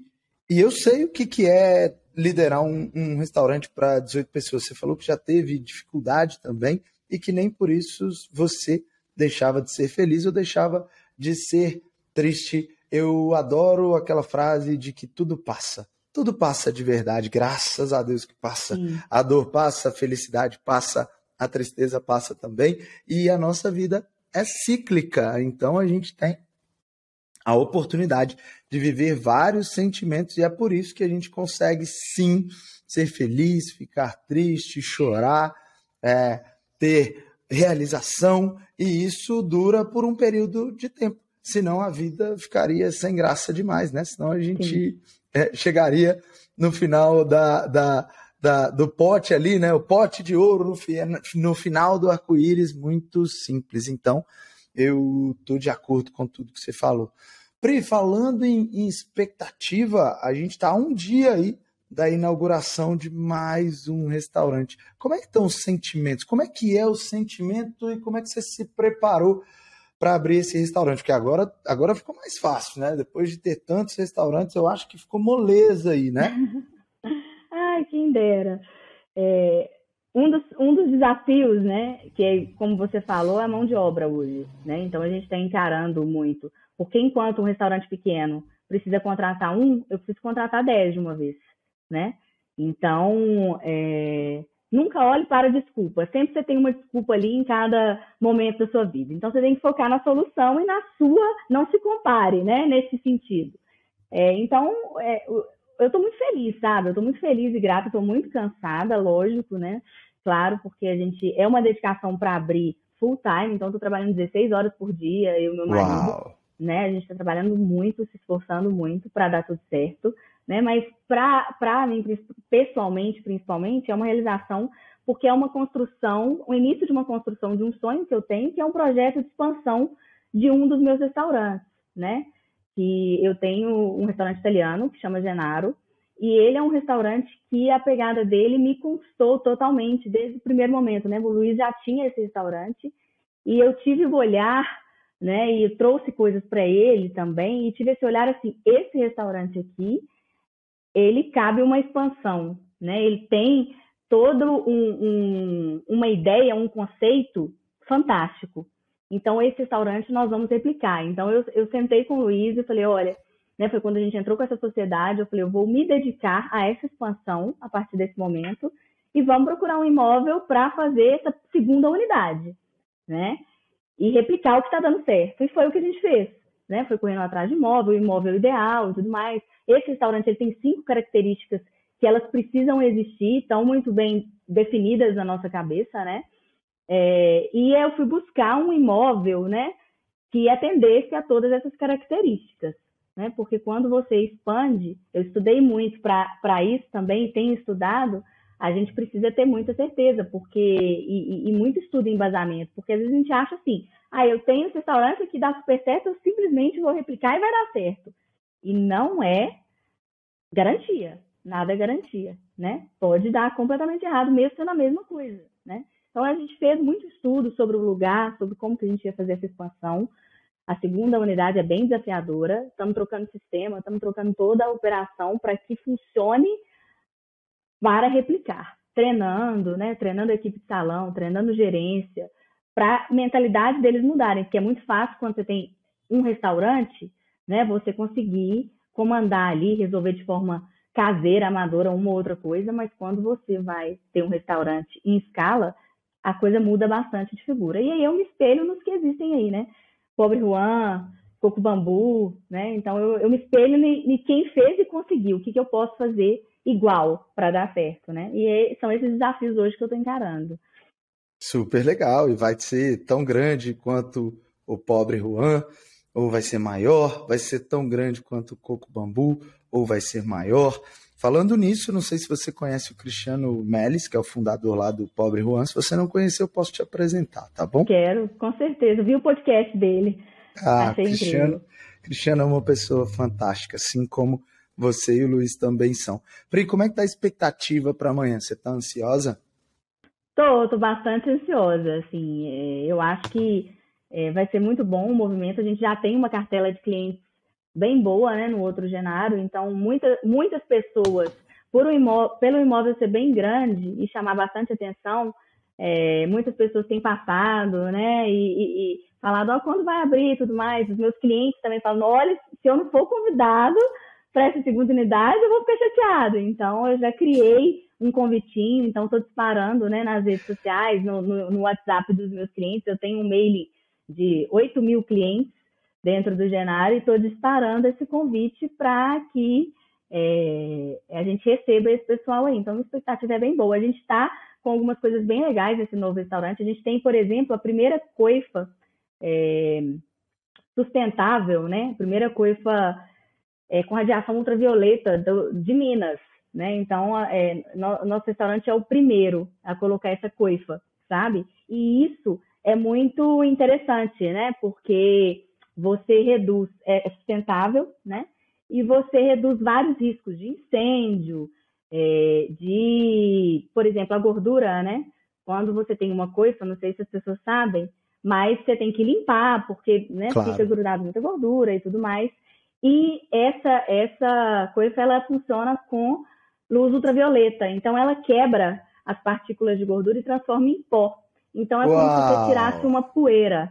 e eu sei o que, que é liderar um, um restaurante para 18 pessoas. Você falou que já teve dificuldade também e que nem por isso você deixava de ser feliz ou deixava de ser triste. Eu adoro aquela frase de que tudo passa tudo passa de verdade, graças a Deus que passa. Sim. A dor passa, a felicidade passa, a tristeza passa também, e a nossa vida é cíclica, então a gente tem a oportunidade de viver vários sentimentos, e é por isso que a gente consegue sim ser feliz, ficar triste, chorar, é, ter realização, e isso dura por um período de tempo. Senão a vida ficaria sem graça demais, né? Senão a gente sim é, chegaria no final da, da, da, do pote ali, né? O pote de ouro no, no final do arco-íris, muito simples. Então, eu estou de acordo com tudo que você falou. Pri, falando em, em expectativa, a gente está um dia aí da inauguração de mais um restaurante. Como é que estão os sentimentos? Como é que é o sentimento e como é que você se preparou para abrir esse restaurante, porque agora, agora ficou mais fácil, né? Depois de ter tantos restaurantes, eu acho que ficou moleza aí, né? Ai, quem dera. É, um, dos, um dos desafios, né, que é, como você falou, é a mão de obra hoje, né? Então a gente está encarando muito, porque enquanto um restaurante pequeno precisa contratar um, eu preciso contratar dez de uma vez, né? Então, é, Nunca olhe para a desculpa. Sempre você tem uma desculpa ali em cada momento da sua vida. Então você tem que focar na solução e na sua, não se compare, né? Nesse sentido. É, então, é, eu estou muito feliz, sabe? Eu estou muito feliz e grata, estou muito cansada, lógico, né? Claro, porque a gente é uma dedicação para abrir full time, então estou trabalhando 16 horas por dia, eu e meu marido. Uau. Né? A gente está trabalhando muito, se esforçando muito para dar tudo certo né? Mas para mim, pessoalmente, principalmente, é uma realização porque é uma construção, o início de uma construção de um sonho que eu tenho, que é um projeto de expansão de um dos meus restaurantes, né? Que eu tenho um restaurante italiano que chama Genaro E ele é um restaurante que a pegada dele me conquistou totalmente desde o primeiro momento, né? O Luiz já tinha esse restaurante e eu tive o olhar, né? E trouxe coisas para ele também e tive esse olhar assim, esse restaurante aqui, ele cabe uma expansão, né? Ele tem todo um, um, uma ideia, um conceito fantástico. Então, esse restaurante nós vamos replicar. Então, eu, eu sentei com o Luiz e falei, olha, né, foi quando a gente entrou com essa sociedade, eu falei, eu vou me dedicar a essa expansão a partir desse momento e vamos procurar um imóvel para fazer essa segunda unidade, né? E replicar o que está dando certo. E foi o que a gente fez, né? Foi correndo atrás de imóvel, imóvel ideal e tudo mais. Esse restaurante ele tem cinco características que elas precisam existir, estão muito bem definidas na nossa cabeça, né? É, e eu fui buscar um imóvel, né, que atendesse a todas essas características, né? Porque quando você expande, eu estudei muito para isso também, tenho estudado, a gente precisa ter muita certeza, porque e, e, muito estudo em embasamento, porque às vezes a gente acha assim, ah, eu tenho esse restaurante que dá super certo, eu simplesmente vou replicar e vai dar certo. E não é garantia, nada é garantia, né? Pode dar completamente errado, mesmo sendo a mesma coisa, né? Então a gente fez muito estudo sobre o lugar, sobre como que a gente ia fazer essa expansão. A segunda unidade é bem desafiadora. Estamos trocando sistema, estamos trocando toda a operação para que funcione para replicar, treinando, né? Treinando a equipe de salão, treinando gerência, para a mentalidade deles mudarem, porque é muito fácil quando você tem um restaurante, né? Você conseguir comandar ali, resolver de forma caseira, amadora, uma ou outra coisa, mas quando você vai ter um restaurante em escala, a coisa muda bastante de figura. E aí eu me espelho nos que existem aí, né? Pobre Juan, Coco Bambu, né? Então eu, eu me espelho em quem fez e conseguiu, o que, que eu posso fazer igual para dar certo, né? E são esses desafios hoje que eu estou encarando. Super legal, e vai ser tão grande quanto o Pobre Juan, ou vai ser maior, vai ser tão grande quanto o Coco Bambu, ou vai ser maior. Falando nisso, não sei se você conhece o Cristiano Melis, que é o fundador lá do Pobre Juan. Se você não conhecer, eu posso te apresentar, tá bom? Quero, com certeza. Vi o podcast dele. Ah, Achei Cristiano, incrível. Cristiano é uma pessoa fantástica, assim como você e o Luiz também são. Pri, como é que tá a expectativa para amanhã? Você tá ansiosa? Tô, tô bastante ansiosa, assim. É, eu acho que é, vai ser muito bom o movimento. A gente já tem uma cartela de clientes bem boa né, no outro genário, então muita, muitas pessoas, por imóvel, pelo imóvel ser bem grande e chamar bastante atenção, é, muitas pessoas têm passado, né, e, e, e falado, ó, quando vai abrir? e tudo mais, os meus clientes também falam, olha, se eu não for convidado para essa segunda unidade, eu vou ficar chateado, então eu já criei um convitinho, então estou disparando, né, nas redes sociais, no, no, no WhatsApp dos meus clientes, eu tenho um mail de 8 mil clientes, dentro do Genário e estou disparando esse convite para que é, a gente receba esse pessoal aí. Então, a expectativa é bem boa. A gente está com algumas coisas bem legais nesse novo restaurante. A gente tem, por exemplo, a primeira coifa é, sustentável, né? A primeira coifa é, com radiação ultravioleta do, de Minas, né? Então, é, no, nosso restaurante é o primeiro a colocar essa coifa, sabe? E isso é muito interessante, né? Porque você reduz, é, é sustentável, né? E você reduz vários riscos de incêndio, é, de, por exemplo, a gordura, né? Quando você tem uma coisa, não sei se as pessoas sabem, mas você tem que limpar, porque né, claro. fica grudado muita gordura e tudo mais. E essa, essa coisa, ela funciona com luz ultravioleta. Então, ela quebra as partículas de gordura e transforma em pó. Então, é Uau. como se você tirasse uma poeira,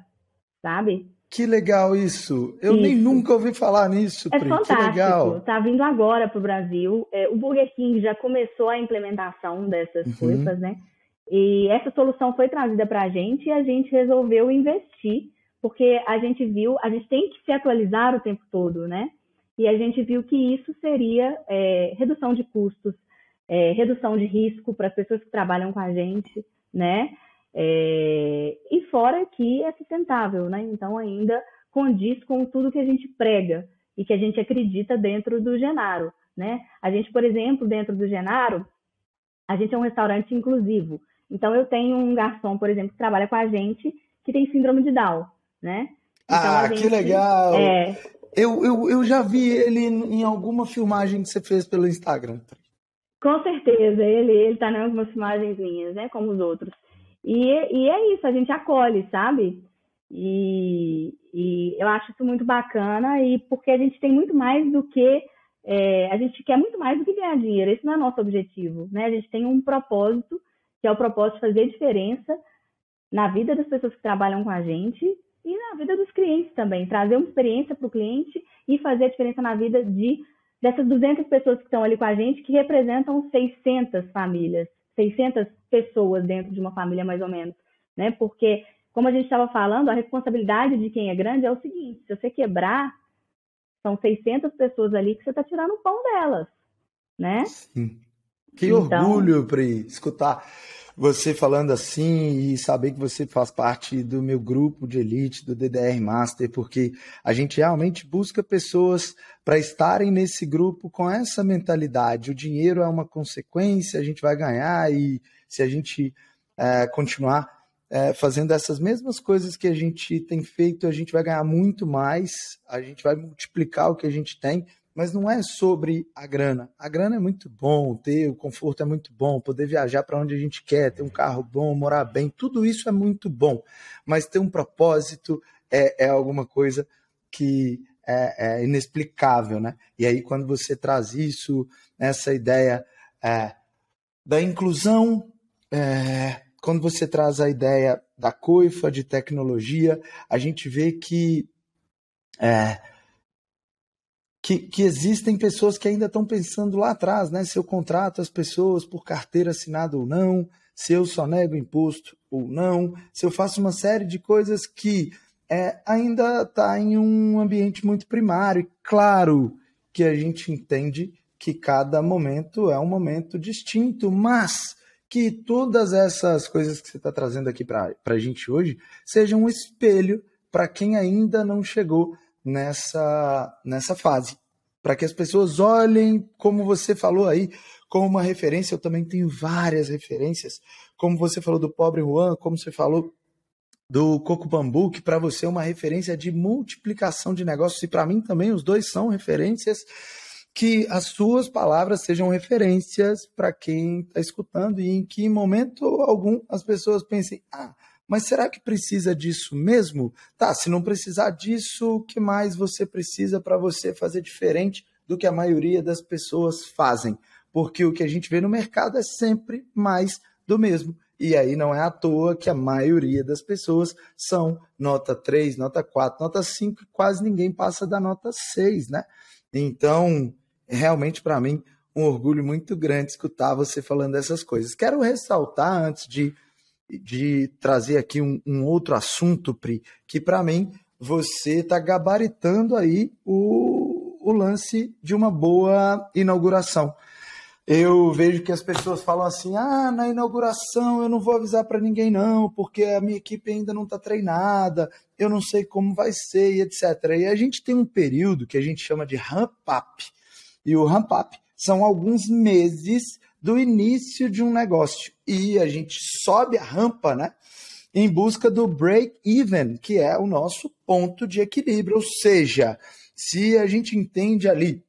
sabe? Que legal isso! Eu isso. nem nunca ouvi falar nisso, É Pri. fantástico. Que legal. Tá vindo agora para o Brasil. É, o Burger King já começou a implementação dessas uhum. coisas, né? E essa solução foi trazida para a gente e a gente resolveu investir, porque a gente viu, a gente tem que se atualizar o tempo todo, né? E a gente viu que isso seria é, redução de custos, é, redução de risco para as pessoas que trabalham com a gente, né? É, e fora que é sustentável, né? Então ainda condiz com tudo que a gente prega e que a gente acredita dentro do Genaro, né? A gente, por exemplo, dentro do Genaro, a gente é um restaurante inclusivo. Então eu tenho um garçom, por exemplo, que trabalha com a gente que tem síndrome de Down, né? Então, ah, gente, que legal! É, Eu, eu, eu já vi ele em alguma filmagem que você fez pelo Instagram. Com certeza, ele ele tá em algumas filmagens minhas, né, como os outros. E, e é isso, a gente acolhe, sabe? E, e eu acho isso muito bacana e porque a gente tem muito mais do que é, a gente quer muito mais do que ganhar dinheiro. Esse não é nosso objetivo, né? A gente tem um propósito que é o propósito de fazer diferença na vida das pessoas que trabalham com a gente e na vida dos clientes também, trazer uma experiência para o cliente e fazer a diferença na vida de dessas 200 pessoas que estão ali com a gente, que representam 600 famílias, 600 pessoas dentro de uma família mais ou menos, né? Porque como a gente estava falando, a responsabilidade de quem é grande é o seguinte: se você quebrar, são 600 pessoas ali que você está tirando o pão delas, né? Sim. Que então... orgulho, Pri, escutar você falando assim e saber que você faz parte do meu grupo de elite, do DDR Master, porque a gente realmente busca pessoas para estarem nesse grupo com essa mentalidade. O dinheiro é uma consequência, a gente vai ganhar e se a gente é, continuar é, fazendo essas mesmas coisas que a gente tem feito, a gente vai ganhar muito mais, a gente vai multiplicar o que a gente tem, mas não é sobre a grana. A grana é muito bom, ter o conforto é muito bom, poder viajar para onde a gente quer, ter um carro bom, morar bem, tudo isso é muito bom. Mas ter um propósito é, é alguma coisa que é, é, inexplicável, né? E aí quando você traz isso, essa ideia é, da inclusão, é, quando você traz a ideia da coifa, de tecnologia, a gente vê que é, que, que existem pessoas que ainda estão pensando lá atrás, né? Se eu contrato as pessoas por carteira assinada ou não, se eu só nego imposto ou não, se eu faço uma série de coisas que é, ainda está em um ambiente muito primário. Claro que a gente entende que cada momento é um momento distinto, mas que todas essas coisas que você está trazendo aqui para a gente hoje sejam um espelho para quem ainda não chegou nessa, nessa fase. Para que as pessoas olhem, como você falou aí, como uma referência. Eu também tenho várias referências, como você falou do Pobre Juan, como você falou do Coco Bambu, que para você é uma referência de multiplicação de negócios, e para mim também os dois são referências. Que as suas palavras sejam referências para quem está escutando e em que momento algum as pessoas pensem: ah, mas será que precisa disso mesmo? Tá, se não precisar disso, o que mais você precisa para você fazer diferente do que a maioria das pessoas fazem? Porque o que a gente vê no mercado é sempre mais do mesmo. E aí não é à toa que a maioria das pessoas são nota 3, nota 4, nota 5, e quase ninguém passa da nota 6, né? Então, realmente para mim, um orgulho muito grande escutar você falando essas coisas. Quero ressaltar antes de de trazer aqui um, um outro assunto, Pri, que para mim você está gabaritando aí o, o lance de uma boa inauguração. Eu vejo que as pessoas falam assim: ah, na inauguração eu não vou avisar para ninguém, não, porque a minha equipe ainda não está treinada, eu não sei como vai ser, e etc. E a gente tem um período que a gente chama de ramp-up. E o ramp-up são alguns meses do início de um negócio. E a gente sobe a rampa, né? Em busca do break-even, que é o nosso ponto de equilíbrio. Ou seja, se a gente entende ali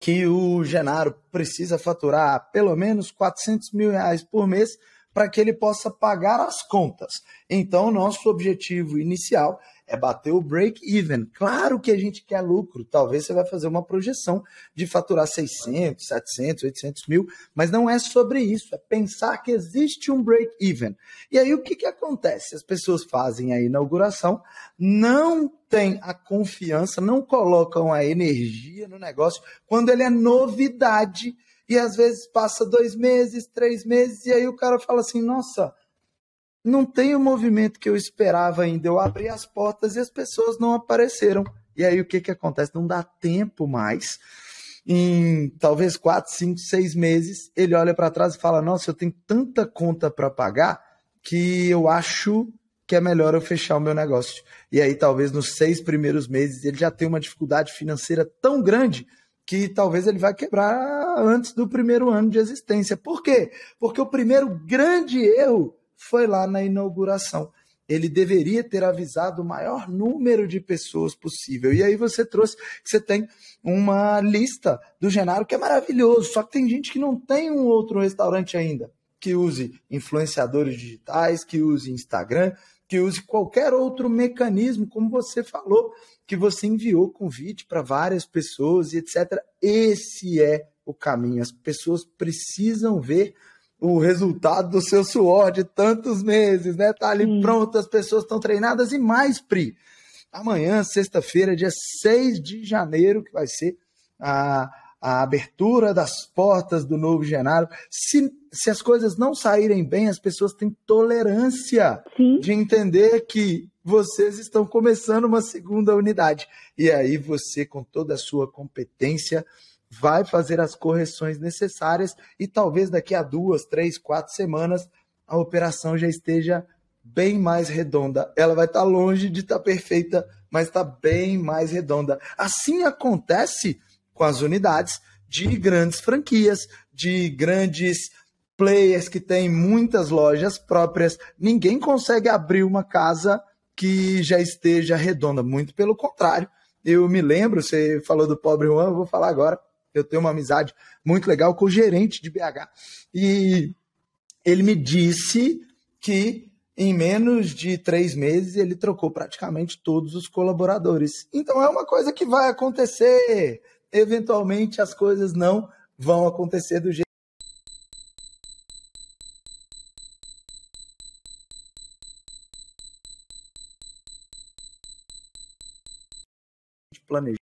que o Genaro precisa faturar pelo menos 400 mil reais por mês para que ele possa pagar as contas. Então, nosso objetivo inicial é bater o break-even. Claro que a gente quer lucro, talvez você vai fazer uma projeção de faturar 600, 700, 800 mil, mas não é sobre isso, é pensar que existe um break-even. E aí o que, que acontece? As pessoas fazem a inauguração, não têm a confiança, não colocam a energia no negócio quando ele é novidade. E às vezes passa dois meses, três meses, e aí o cara fala assim: nossa, não tem o movimento que eu esperava ainda. Eu abri as portas e as pessoas não apareceram. E aí o que, que acontece? Não dá tempo mais. Em talvez quatro, cinco, seis meses, ele olha para trás e fala: Nossa, eu tenho tanta conta para pagar que eu acho que é melhor eu fechar o meu negócio. E aí, talvez nos seis primeiros meses, ele já tem uma dificuldade financeira tão grande que talvez ele vai quebrar antes do primeiro ano de existência. Por quê? Porque o primeiro grande erro foi lá na inauguração. ele deveria ter avisado o maior número de pessoas possível. E aí você trouxe que você tem uma lista do Genaro que é maravilhoso, só que tem gente que não tem um outro restaurante ainda, que use influenciadores digitais, que use Instagram, que use qualquer outro mecanismo, como você falou, que você enviou convite para várias pessoas e etc. Esse é o caminho. As pessoas precisam ver o resultado do seu suor de tantos meses, né? Tá ali Sim. pronto, as pessoas estão treinadas e mais, Pri. Amanhã, sexta-feira, dia 6 de janeiro, que vai ser a, a abertura das portas do novo Genaro. Se, se as coisas não saírem bem, as pessoas têm tolerância Sim. de entender que vocês estão começando uma segunda unidade. E aí você, com toda a sua competência, vai fazer as correções necessárias e talvez daqui a duas, três, quatro semanas a operação já esteja bem mais redonda. Ela vai estar longe de estar perfeita, mas está bem mais redonda. Assim acontece com as unidades de grandes franquias, de grandes players que têm muitas lojas próprias. Ninguém consegue abrir uma casa que já esteja redonda, muito pelo contrário. Eu me lembro, você falou do pobre Juan, eu vou falar agora eu tenho uma amizade muito legal com o gerente de BH. E ele me disse que em menos de três meses ele trocou praticamente todos os colaboradores. Então é uma coisa que vai acontecer. Eventualmente as coisas não vão acontecer do jeito. planejar.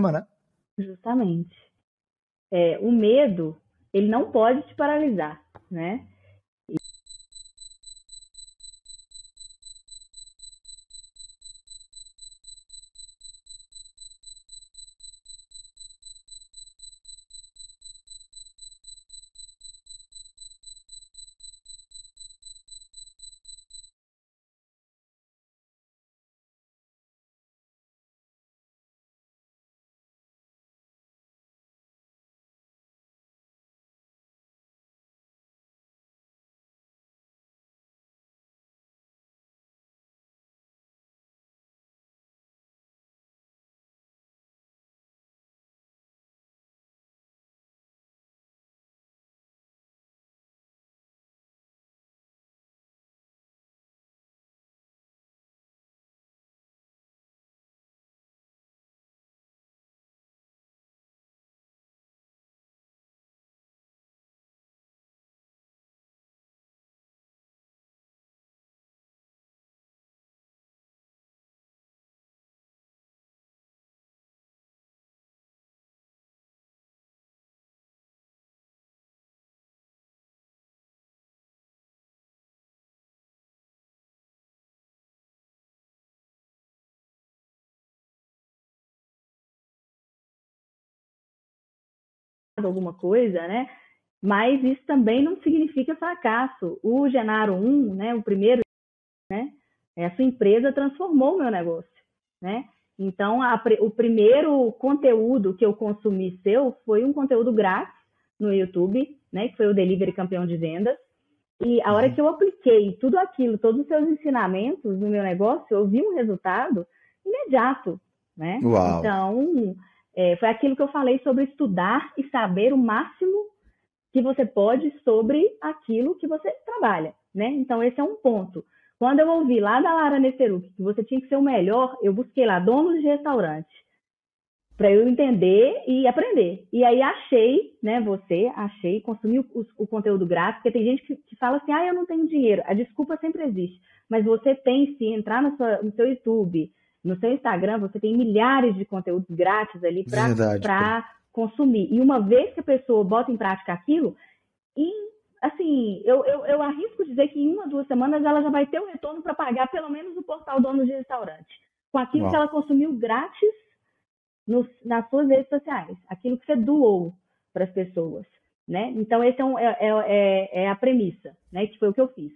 Né? Justamente. É, o medo, ele não pode te paralisar, né? Alguma coisa, né? Mas isso também não significa fracasso. O Genaro 1, né, o primeiro, né, essa empresa transformou o meu negócio, né? Então, a, o primeiro conteúdo que eu consumi seu foi um conteúdo grátis no YouTube, né, que foi o Delivery Campeão de Vendas. E a hora uhum. que eu apliquei tudo aquilo, todos os seus ensinamentos no meu negócio, eu vi um resultado imediato, né? Uau. Então, é, foi aquilo que eu falei sobre estudar e saber o máximo que você pode sobre aquilo que você trabalha, né? Então, esse é um ponto. Quando eu ouvi lá da Lara Nesteruk que você tinha que ser o melhor, eu busquei lá donos de restaurante para eu entender e aprender. E aí achei, né, você, achei, consumi o, o, conteúdo grátis, porque tem gente que, que, fala assim, ah, eu não tenho dinheiro. A desculpa sempre existe. Mas você tem, se entrar seu, no seu YouTube, no seu Instagram, você tem milhares de conteúdos grátis ali para consumir. E uma vez que a pessoa bota em prática aquilo, em, assim, eu, eu, eu arrisco dizer que em uma, duas semanas ela já vai ter o um retorno para pagar pelo menos o portal dono de restaurante. Com aquilo Uau. que ela consumiu grátis nos, nas suas redes sociais, aquilo que você doou para as pessoas, né? Então, esse é, um, é, é, é, é, a premissa, né? Que foi o que eu fiz.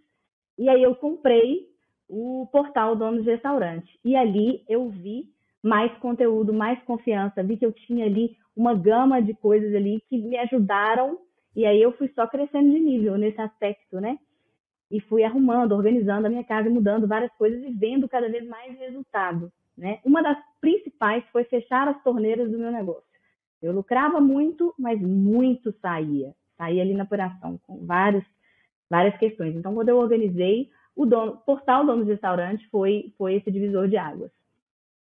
E aí eu comprei o portal Donos de Restaurante. E ali eu vi mais conteúdo, mais confiança, vi que eu tinha ali uma gama de coisas ali que me ajudaram, e aí eu fui só crescendo de nível nesse aspecto, né? E fui arrumando, organizando a minha casa, mudando várias coisas e vendo cada vez mais resultado. Né? Uma das principais foi fechar as torneiras do meu negócio. Eu lucrava muito, mas muito saía. Saía ali na operação, com vários, várias questões. Então, quando eu organizei, o dono, portal Donos de Restaurante foi, foi esse divisor de águas.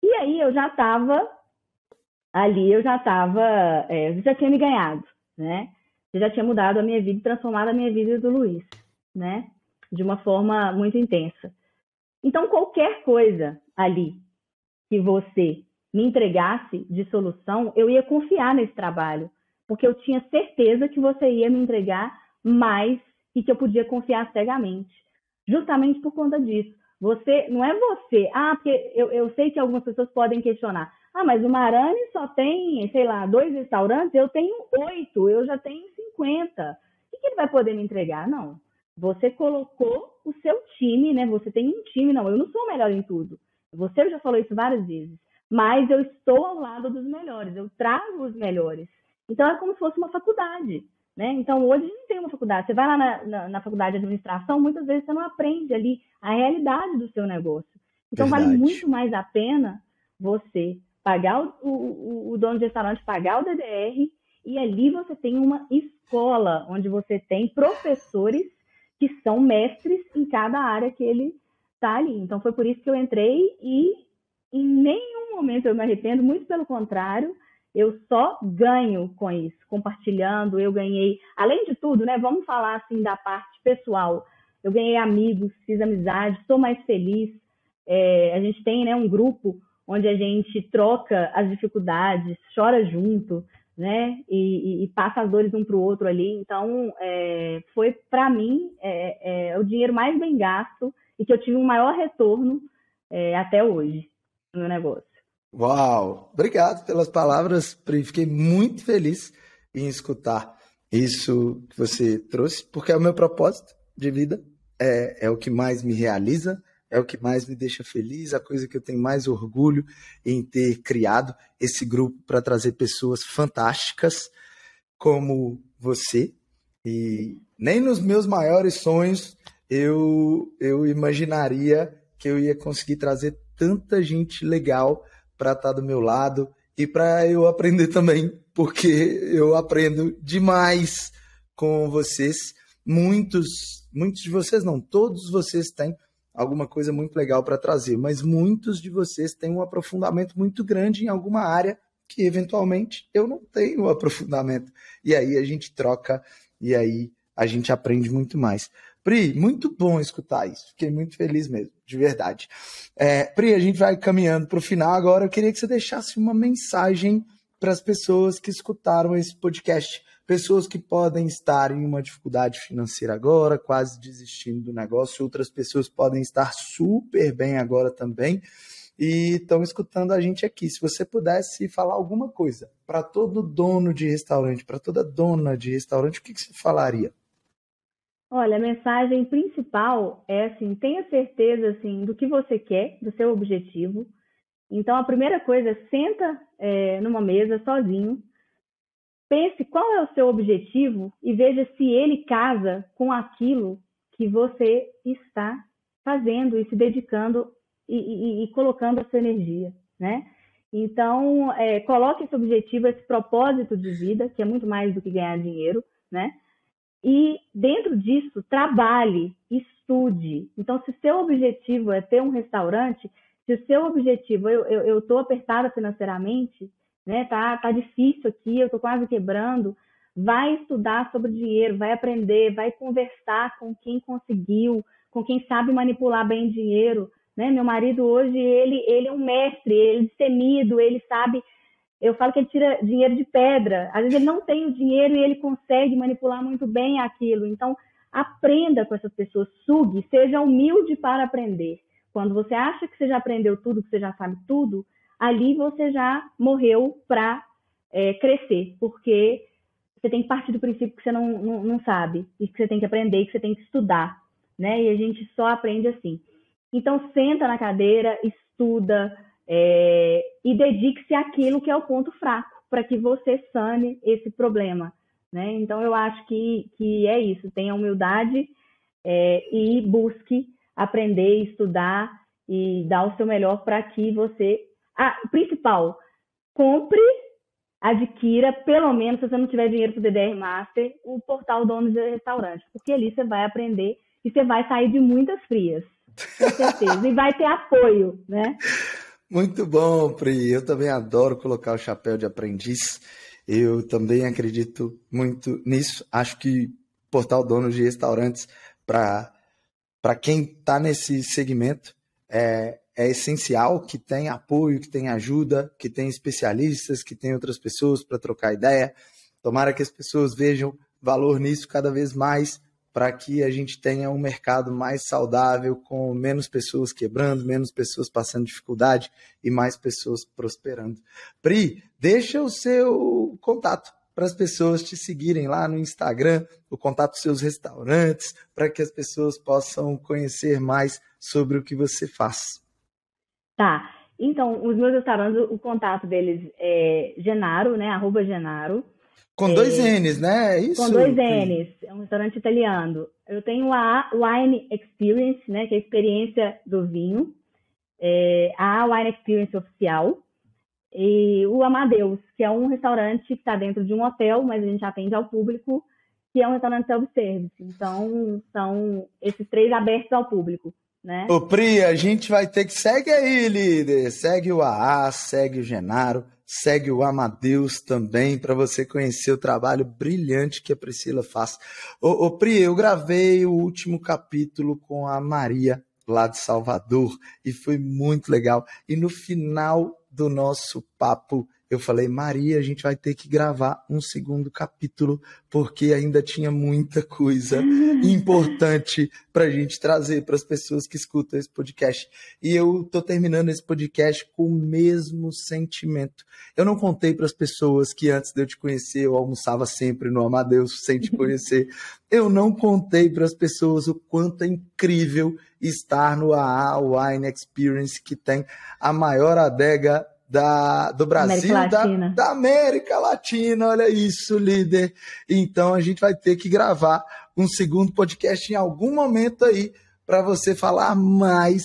E aí eu já estava ali, eu já estava, é, já tinha me ganhado, né? Eu já tinha mudado a minha vida, transformado a minha vida do Luiz, né? De uma forma muito intensa. Então, qualquer coisa ali que você me entregasse de solução, eu ia confiar nesse trabalho, porque eu tinha certeza que você ia me entregar mais e que eu podia confiar cegamente. Justamente por conta disso. Você, não é você. Ah, porque eu, eu sei que algumas pessoas podem questionar. Ah, mas o Marani só tem, sei lá, dois restaurantes, eu tenho oito, eu já tenho cinquenta. O que ele vai poder me entregar? Não. Você colocou o seu time, né? Você tem um time, não, eu não sou o melhor em tudo. Você já falou isso várias vezes, mas eu estou ao lado dos melhores, eu trago os melhores. Então é como se fosse uma faculdade. Né? Então, hoje a gente tem uma faculdade. Você vai lá na, na, na, faculdade de administração, muitas vezes você não aprende ali a realidade do seu negócio. Então, Verdade. vale muito mais a pena você pagar o, o, o, dono de restaurante, pagar o DDR, e ali você tem uma escola, onde você tem professores que são mestres em cada área que ele está ali. Então foi por isso que eu entrei e em nenhum momento eu me arrependo, muito pelo contrário, eu só ganho com isso, compartilhando, eu ganhei, além de tudo, né, vamos falar assim da parte pessoal, eu ganhei amigos, fiz amizade, sou mais feliz, é, a gente tem né, um grupo onde a gente troca as dificuldades, chora junto, né? E, e, e passa as dores um para o outro ali. Então, é, foi para mim é, é, o dinheiro mais bem gasto e que eu tive um maior retorno é, até hoje no meu negócio. Uau! Obrigado pelas palavras, Pri. Fiquei muito feliz em escutar isso que você trouxe, porque é o meu propósito de vida, é, é o que mais me realiza, é o que mais me deixa feliz, a coisa que eu tenho mais orgulho em ter criado esse grupo para trazer pessoas fantásticas como você. E nem nos meus maiores sonhos eu, eu imaginaria que eu ia conseguir trazer tanta gente legal para estar tá do meu lado e para eu aprender também, porque eu aprendo demais com vocês. Muitos, muitos de vocês não, todos vocês têm alguma coisa muito legal para trazer, mas muitos de vocês têm um aprofundamento muito grande em alguma área que eventualmente eu não tenho aprofundamento. E aí a gente troca e aí a gente aprende muito mais. Pri, muito bom escutar isso. Fiquei muito feliz mesmo, de verdade. É, Pri, a gente vai caminhando para o final agora. Eu queria que você deixasse uma mensagem para as pessoas que escutaram esse podcast. Pessoas que podem estar em uma dificuldade financeira agora, quase desistindo do negócio. Outras pessoas podem estar super bem agora também e estão escutando a gente aqui. Se você pudesse falar alguma coisa para todo dono de restaurante, para toda dona de restaurante, o que, que você falaria? Olha, a mensagem principal é assim, tenha certeza assim do que você quer, do seu objetivo. Então, a primeira coisa é senta é, numa mesa sozinho, pense qual é o seu objetivo e veja se ele casa com aquilo que você está fazendo e se dedicando e, e, e colocando a sua energia, né? Então, é, coloque esse objetivo, esse propósito de vida, que é muito mais do que ganhar dinheiro, né? E dentro disso, trabalhe, estude. Então, se seu objetivo é ter um restaurante, se o seu objetivo, eu estou apertada financeiramente, né? Tá, tá difícil aqui, eu estou quase quebrando. Vai estudar sobre dinheiro, vai aprender, vai conversar com quem conseguiu, com quem sabe manipular bem dinheiro. Né? Meu marido hoje, ele, ele é um mestre, ele é destemido, ele sabe eu falo que ele tira dinheiro de pedra. Às vezes ele não tem o dinheiro e ele consegue manipular muito bem aquilo. Então, aprenda com essas pessoas, sugue, seja humilde para aprender. Quando você acha que você já aprendeu tudo, que você já sabe tudo, ali você já morreu para é, crescer, porque você tem que partir do princípio que você não, não, não sabe, e que você tem que aprender, que você tem que estudar, né? E a gente só aprende assim. Então, senta na cadeira, estuda, é, e dedique-se àquilo que é o ponto fraco, para que você sane esse problema. Né? Então, eu acho que, que é isso: tenha humildade é, e busque aprender, estudar e dar o seu melhor para que você. Ah, principal, compre, adquira, pelo menos, se você não tiver dinheiro para o DDR Master, o portal Dono de Restaurante, porque ali você vai aprender e você vai sair de muitas frias, com certeza, e vai ter apoio, né? Muito bom, Pri. Eu também adoro colocar o chapéu de aprendiz. Eu também acredito muito nisso. Acho que portal dono de restaurantes para quem está nesse segmento é, é essencial que tenha apoio, que tenha ajuda, que tenha especialistas, que tenha outras pessoas para trocar ideia. Tomara que as pessoas vejam valor nisso cada vez mais para que a gente tenha um mercado mais saudável, com menos pessoas quebrando, menos pessoas passando dificuldade e mais pessoas prosperando. Pri, deixa o seu contato para as pessoas te seguirem lá no Instagram, o contato dos seus restaurantes, para que as pessoas possam conhecer mais sobre o que você faz. Tá. Então, os meus restaurantes, o contato deles é Genaro, né? Arroba Genaro. Com dois é, N's, né? É isso? Com dois N's. É um restaurante italiano. Eu tenho a Wine Experience, né? Que é a experiência do vinho. É, a Wine Experience oficial. E o Amadeus, que é um restaurante que está dentro de um hotel, mas a gente atende ao público, que é um restaurante self-service. Então, são esses três abertos ao público. Né? Ô Pri, a gente vai ter que. Segue aí, líder. Segue o AA, segue o Genaro Segue o Amadeus também para você conhecer o trabalho brilhante que a Priscila faz. Ô, ô Pri, eu gravei o último capítulo com a Maria lá de Salvador e foi muito legal. E no final do nosso papo, eu falei, Maria, a gente vai ter que gravar um segundo capítulo, porque ainda tinha muita coisa importante para a gente trazer para as pessoas que escutam esse podcast. E eu estou terminando esse podcast com o mesmo sentimento. Eu não contei para as pessoas que antes de eu te conhecer, eu almoçava sempre no Amadeus sem te conhecer. Eu não contei para as pessoas o quanto é incrível estar no AA Wine Experience, que tem a maior adega da, do Brasil, da, da, América Latina. Olha isso, líder. Então a gente vai ter que gravar um segundo podcast em algum momento aí para você falar mais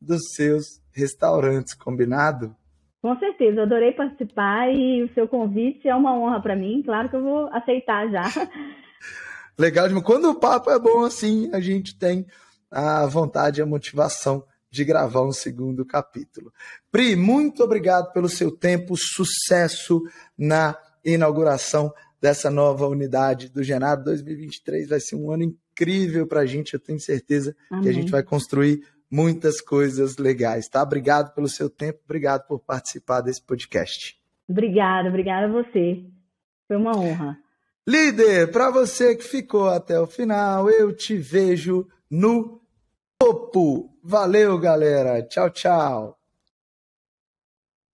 dos seus restaurantes, combinado? Com certeza, eu adorei participar e o seu convite é uma honra para mim. Claro que eu vou aceitar já. Legal, quando o papo é bom assim, a gente tem a vontade e a motivação de gravar um segundo capítulo. Pri, muito obrigado pelo seu tempo, sucesso na inauguração dessa nova unidade do Genado 2023. Vai ser um ano incrível para a gente, eu tenho certeza Amém. que a gente vai construir muitas coisas legais, tá? Obrigado pelo seu tempo, obrigado por participar desse podcast. Obrigada, obrigada a você. Foi uma honra. Líder, para você que ficou até o final, eu te vejo no topo. Valeu, galera. Tchau, tchau.